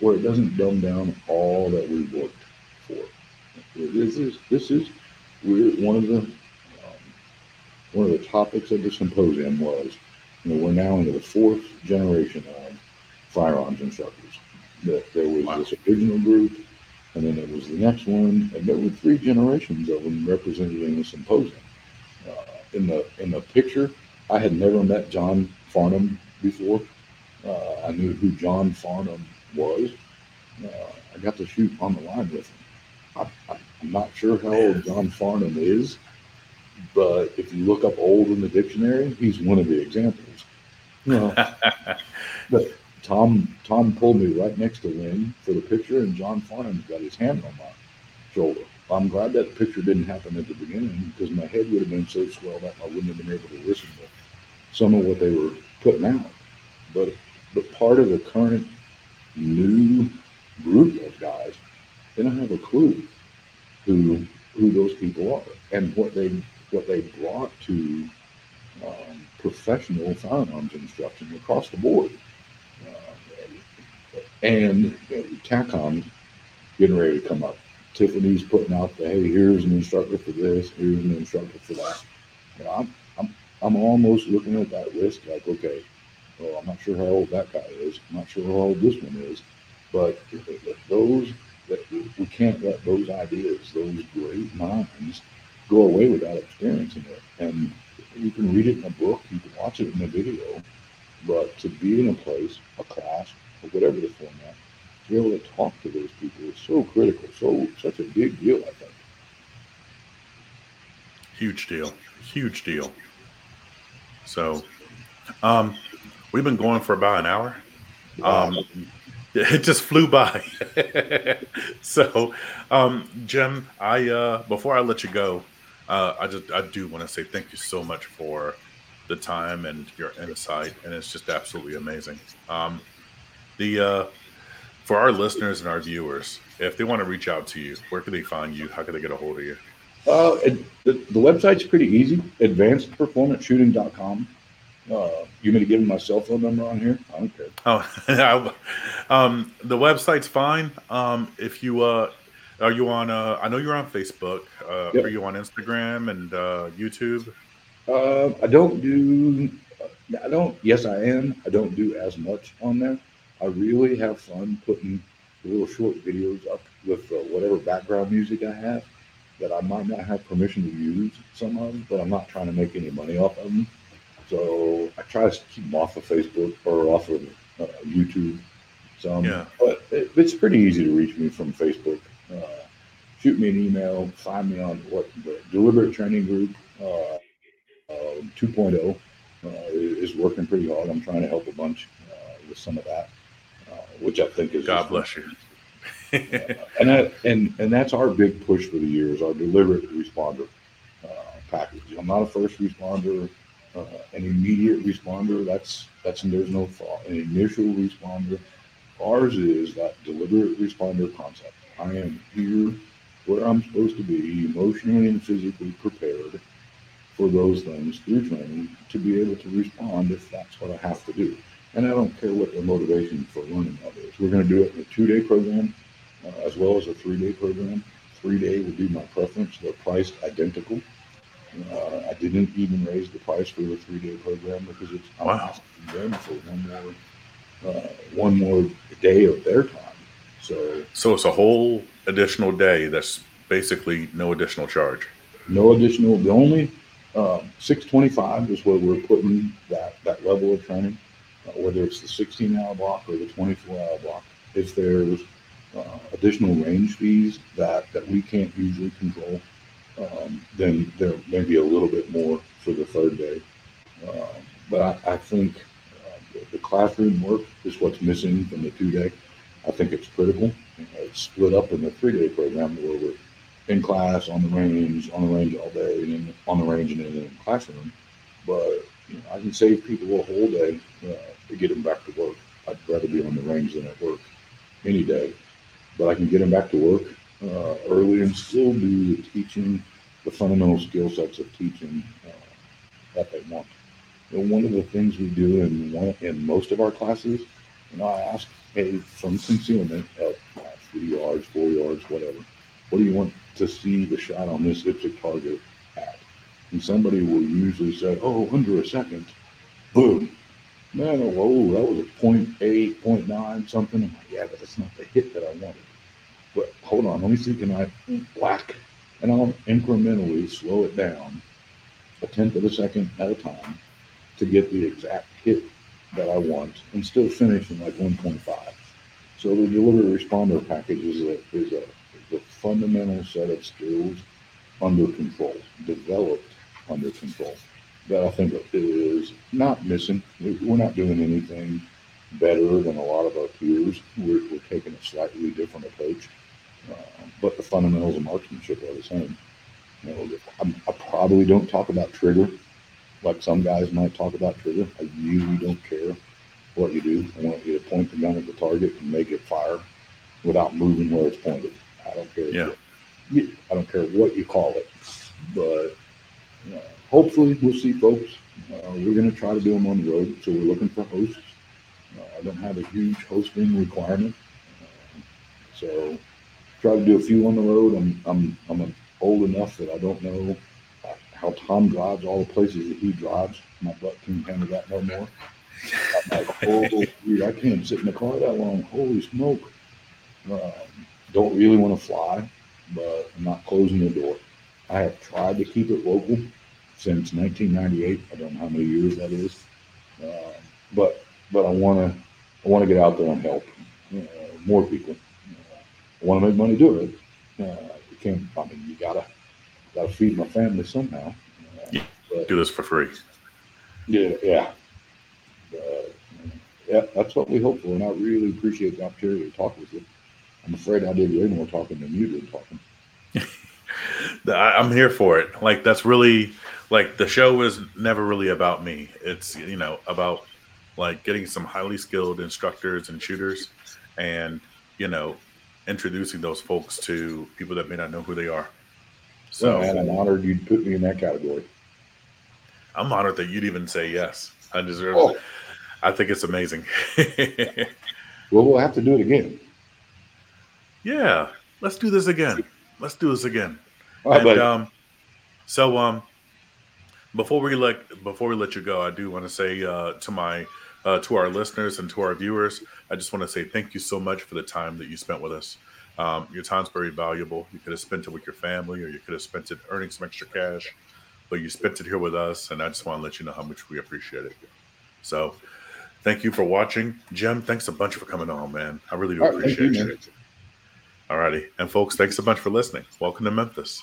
where it doesn't dumb down all that we worked for. This is this is we're one of the um, one of the topics of the symposium was you know we're now into the fourth generation of firearms instructors. That there was wow. this original group, and then there was the next one, and there were three generations of them represented in the symposium. Uh, in the in the picture, I had never met John Farnham before. Uh, I knew who John Farnham was. Uh, I got to shoot on the line with him. I, I'm not sure how old John Farnham is, but if you look up old in the dictionary, he's one of the examples. You (laughs) but Tom Tom pulled me right next to Lynn for the picture, and John Farnham's got his hand on my shoulder. I'm glad that picture didn't happen at the beginning because my head would have been so swelled up I wouldn't have been able to listen to some of what they were putting out. But but part of the current new group of guys, they don't have a clue who who those people are and what they what they brought to um, professional firearms instruction across the board. Uh, and you know, TacCon getting ready to come up. Tiffany's putting out the hey, here's an instructor for this, here's an instructor for that. You know, I'm I'm I'm almost looking at that list like, okay, well, I'm not sure how old that guy is. I'm not sure how old this one is. But those that we can't let those ideas, those great minds, go away without experiencing it. And you can read it in a book, you can watch it in a video, but to be in a place, a class, or whatever the format, to be able to talk to those people is so critical, so such a big deal, I think. Huge deal. Huge deal. So, um, we've been going for about an hour. Um, (laughs) it just flew by. (laughs) so, um, Jim, I uh, before I let you go, uh, I just I do want to say thank you so much for the time and your insight, and it's just absolutely amazing. Um, the uh, for our listeners and our viewers, if they want to reach out to you, where can they find you? How can they get a hold of you? Uh, the, the website's pretty easy. AdvancedPerformanceShooting.com. Uh, you mean to give me my cell phone number on here? I don't care. Oh, (laughs) um, the website's fine. Um, if you uh, are you on? Uh, I know you're on Facebook. Uh, yep. Are you on Instagram and uh, YouTube? Uh, I don't do. I don't. Yes, I am. I don't do as much on there. I really have fun putting little short videos up with uh, whatever background music I have that I might not have permission to use some of, them, but I'm not trying to make any money off of them. So I try to keep them off of Facebook or off of uh, YouTube. So, yeah. but it, it's pretty easy to reach me from Facebook. Uh, shoot me an email. Find me on what the Deliberate Training Group uh, 2.0 uh, is working pretty hard. I'm trying to help a bunch uh, with some of that, uh, which I think is God bless you. (laughs) and that, and and that's our big push for the year is our deliberate responder package. I'm not a first responder uh, an immediate responder. That's that's there's no thought. An initial responder. Ours is that deliberate responder concept. I am here where I'm supposed to be, emotionally and physically prepared for those things through training to be able to respond if that's what I have to do. And I don't care what the motivation for learning that is. We're going to do it in a two-day program uh, as well as a three-day program. Three-day would be my preference. They're priced identical. Uh, I didn't even raise the price for the three-day program because it's I'm wow. them for one more uh, one more day of their time. So, so it's a whole additional day. That's basically no additional charge. No additional. The only um, 625 is where we're putting that that level of training, uh, whether it's the 16-hour block or the 24-hour block. If there's uh, additional range fees that that we can't usually control, um, then there may be a little bit more for the third day. Um, but I, I think uh, the, the classroom work is what's missing from the two day. I think it's critical. It's split up in the three day program where we're in class, on the range, on the range all day, and then on the range and then in the classroom. But You know, I can save people a whole day uh, to get them back to work. I'd rather be on the range than at work any day, but I can get them back to work uh, early and still do the teaching, the fundamental skill sets of teaching uh, that they want. And one of the things we do in one, in most of our classes, you know, I ask, hey, from concealment at three yards, four yards, whatever, what do you want to see the shot on this IPSC target at? And somebody will usually say, oh, under a second, boom. Man, oh, whoa, that was a point eight, point nine, something. I'm like, yeah, but that's not the hit that I wanted. But hold on, let me see, can I whack? And I'll incrementally slow it down a tenth of a second at a time to get the exact hit that I want and still finish in like 1.5. So the deliberate responder package is a, is a, is a fundamental set of skills under control, developed under control that I think is not missing. We're not doing anything better than a lot of our peers. We're, we're taking a slightly different approach, uh, but the fundamentals of marksmanship are the same. You know, I, I probably don't talk about trigger like some guys might talk about trigger. I really don't care what you do. I want you to point the gun at the target and make it fire without moving where it's pointed. I don't care. Yeah. What, I don't care what you call it, but uh, hopefully we'll see folks. Uh, we're going to try to do them on the road, so we're looking for hosts. Uh, I don't have a huge hosting requirement, uh, so try to do a few on the road. I'm I'm I'm old enough that I don't know how Tom drives all the places that he drives. My butt can't handle that no more. I'm like, oh, dude, I can't sit in the car that long. Holy smoke. Um, don't really want to fly, but I'm not closing the door. I have tried to keep it local since 1998. I don't know how many years that is, uh, but but I want to I want to get out there and help uh, more people. Uh, I want to make money doing it. Uh, you can't. I mean, you gotta got to feed my family somehow. Yeah, but, do this for free. Yeah, yeah. Uh, yeah, that's what we hope for, and I really appreciate the opportunity to talk with you. I'm afraid I did way more talking than you did talking. (laughs) I'm here for it. Like that's really like the show is never really about me. It's you know about like getting some highly skilled instructors and shooters, and you know introducing those folks to people that may not know who they are. So, well, man, I'm honored you'd put me in that category. I'm honored that you'd even say yes. I deserve oh. it. I think it's amazing. (laughs) well, we'll have to do it again. Yeah, let's do this again. Let's do this again. and, um, so um, before we let before we let you go, I do want to say uh, to my uh, to our listeners and to our viewers, I just want to say thank you so much for the time that you spent with us. Um, your time's very valuable. You could have spent it with your family, or you could have spent it earning some extra cash, but you spent it here with us, and I just want to let you know how much we appreciate it. So, thank you for watching, Jim. Thanks a bunch for coming on, man. I really do appreciate you, it. All righty, and folks, thanks a bunch for listening. Welcome to Memphis.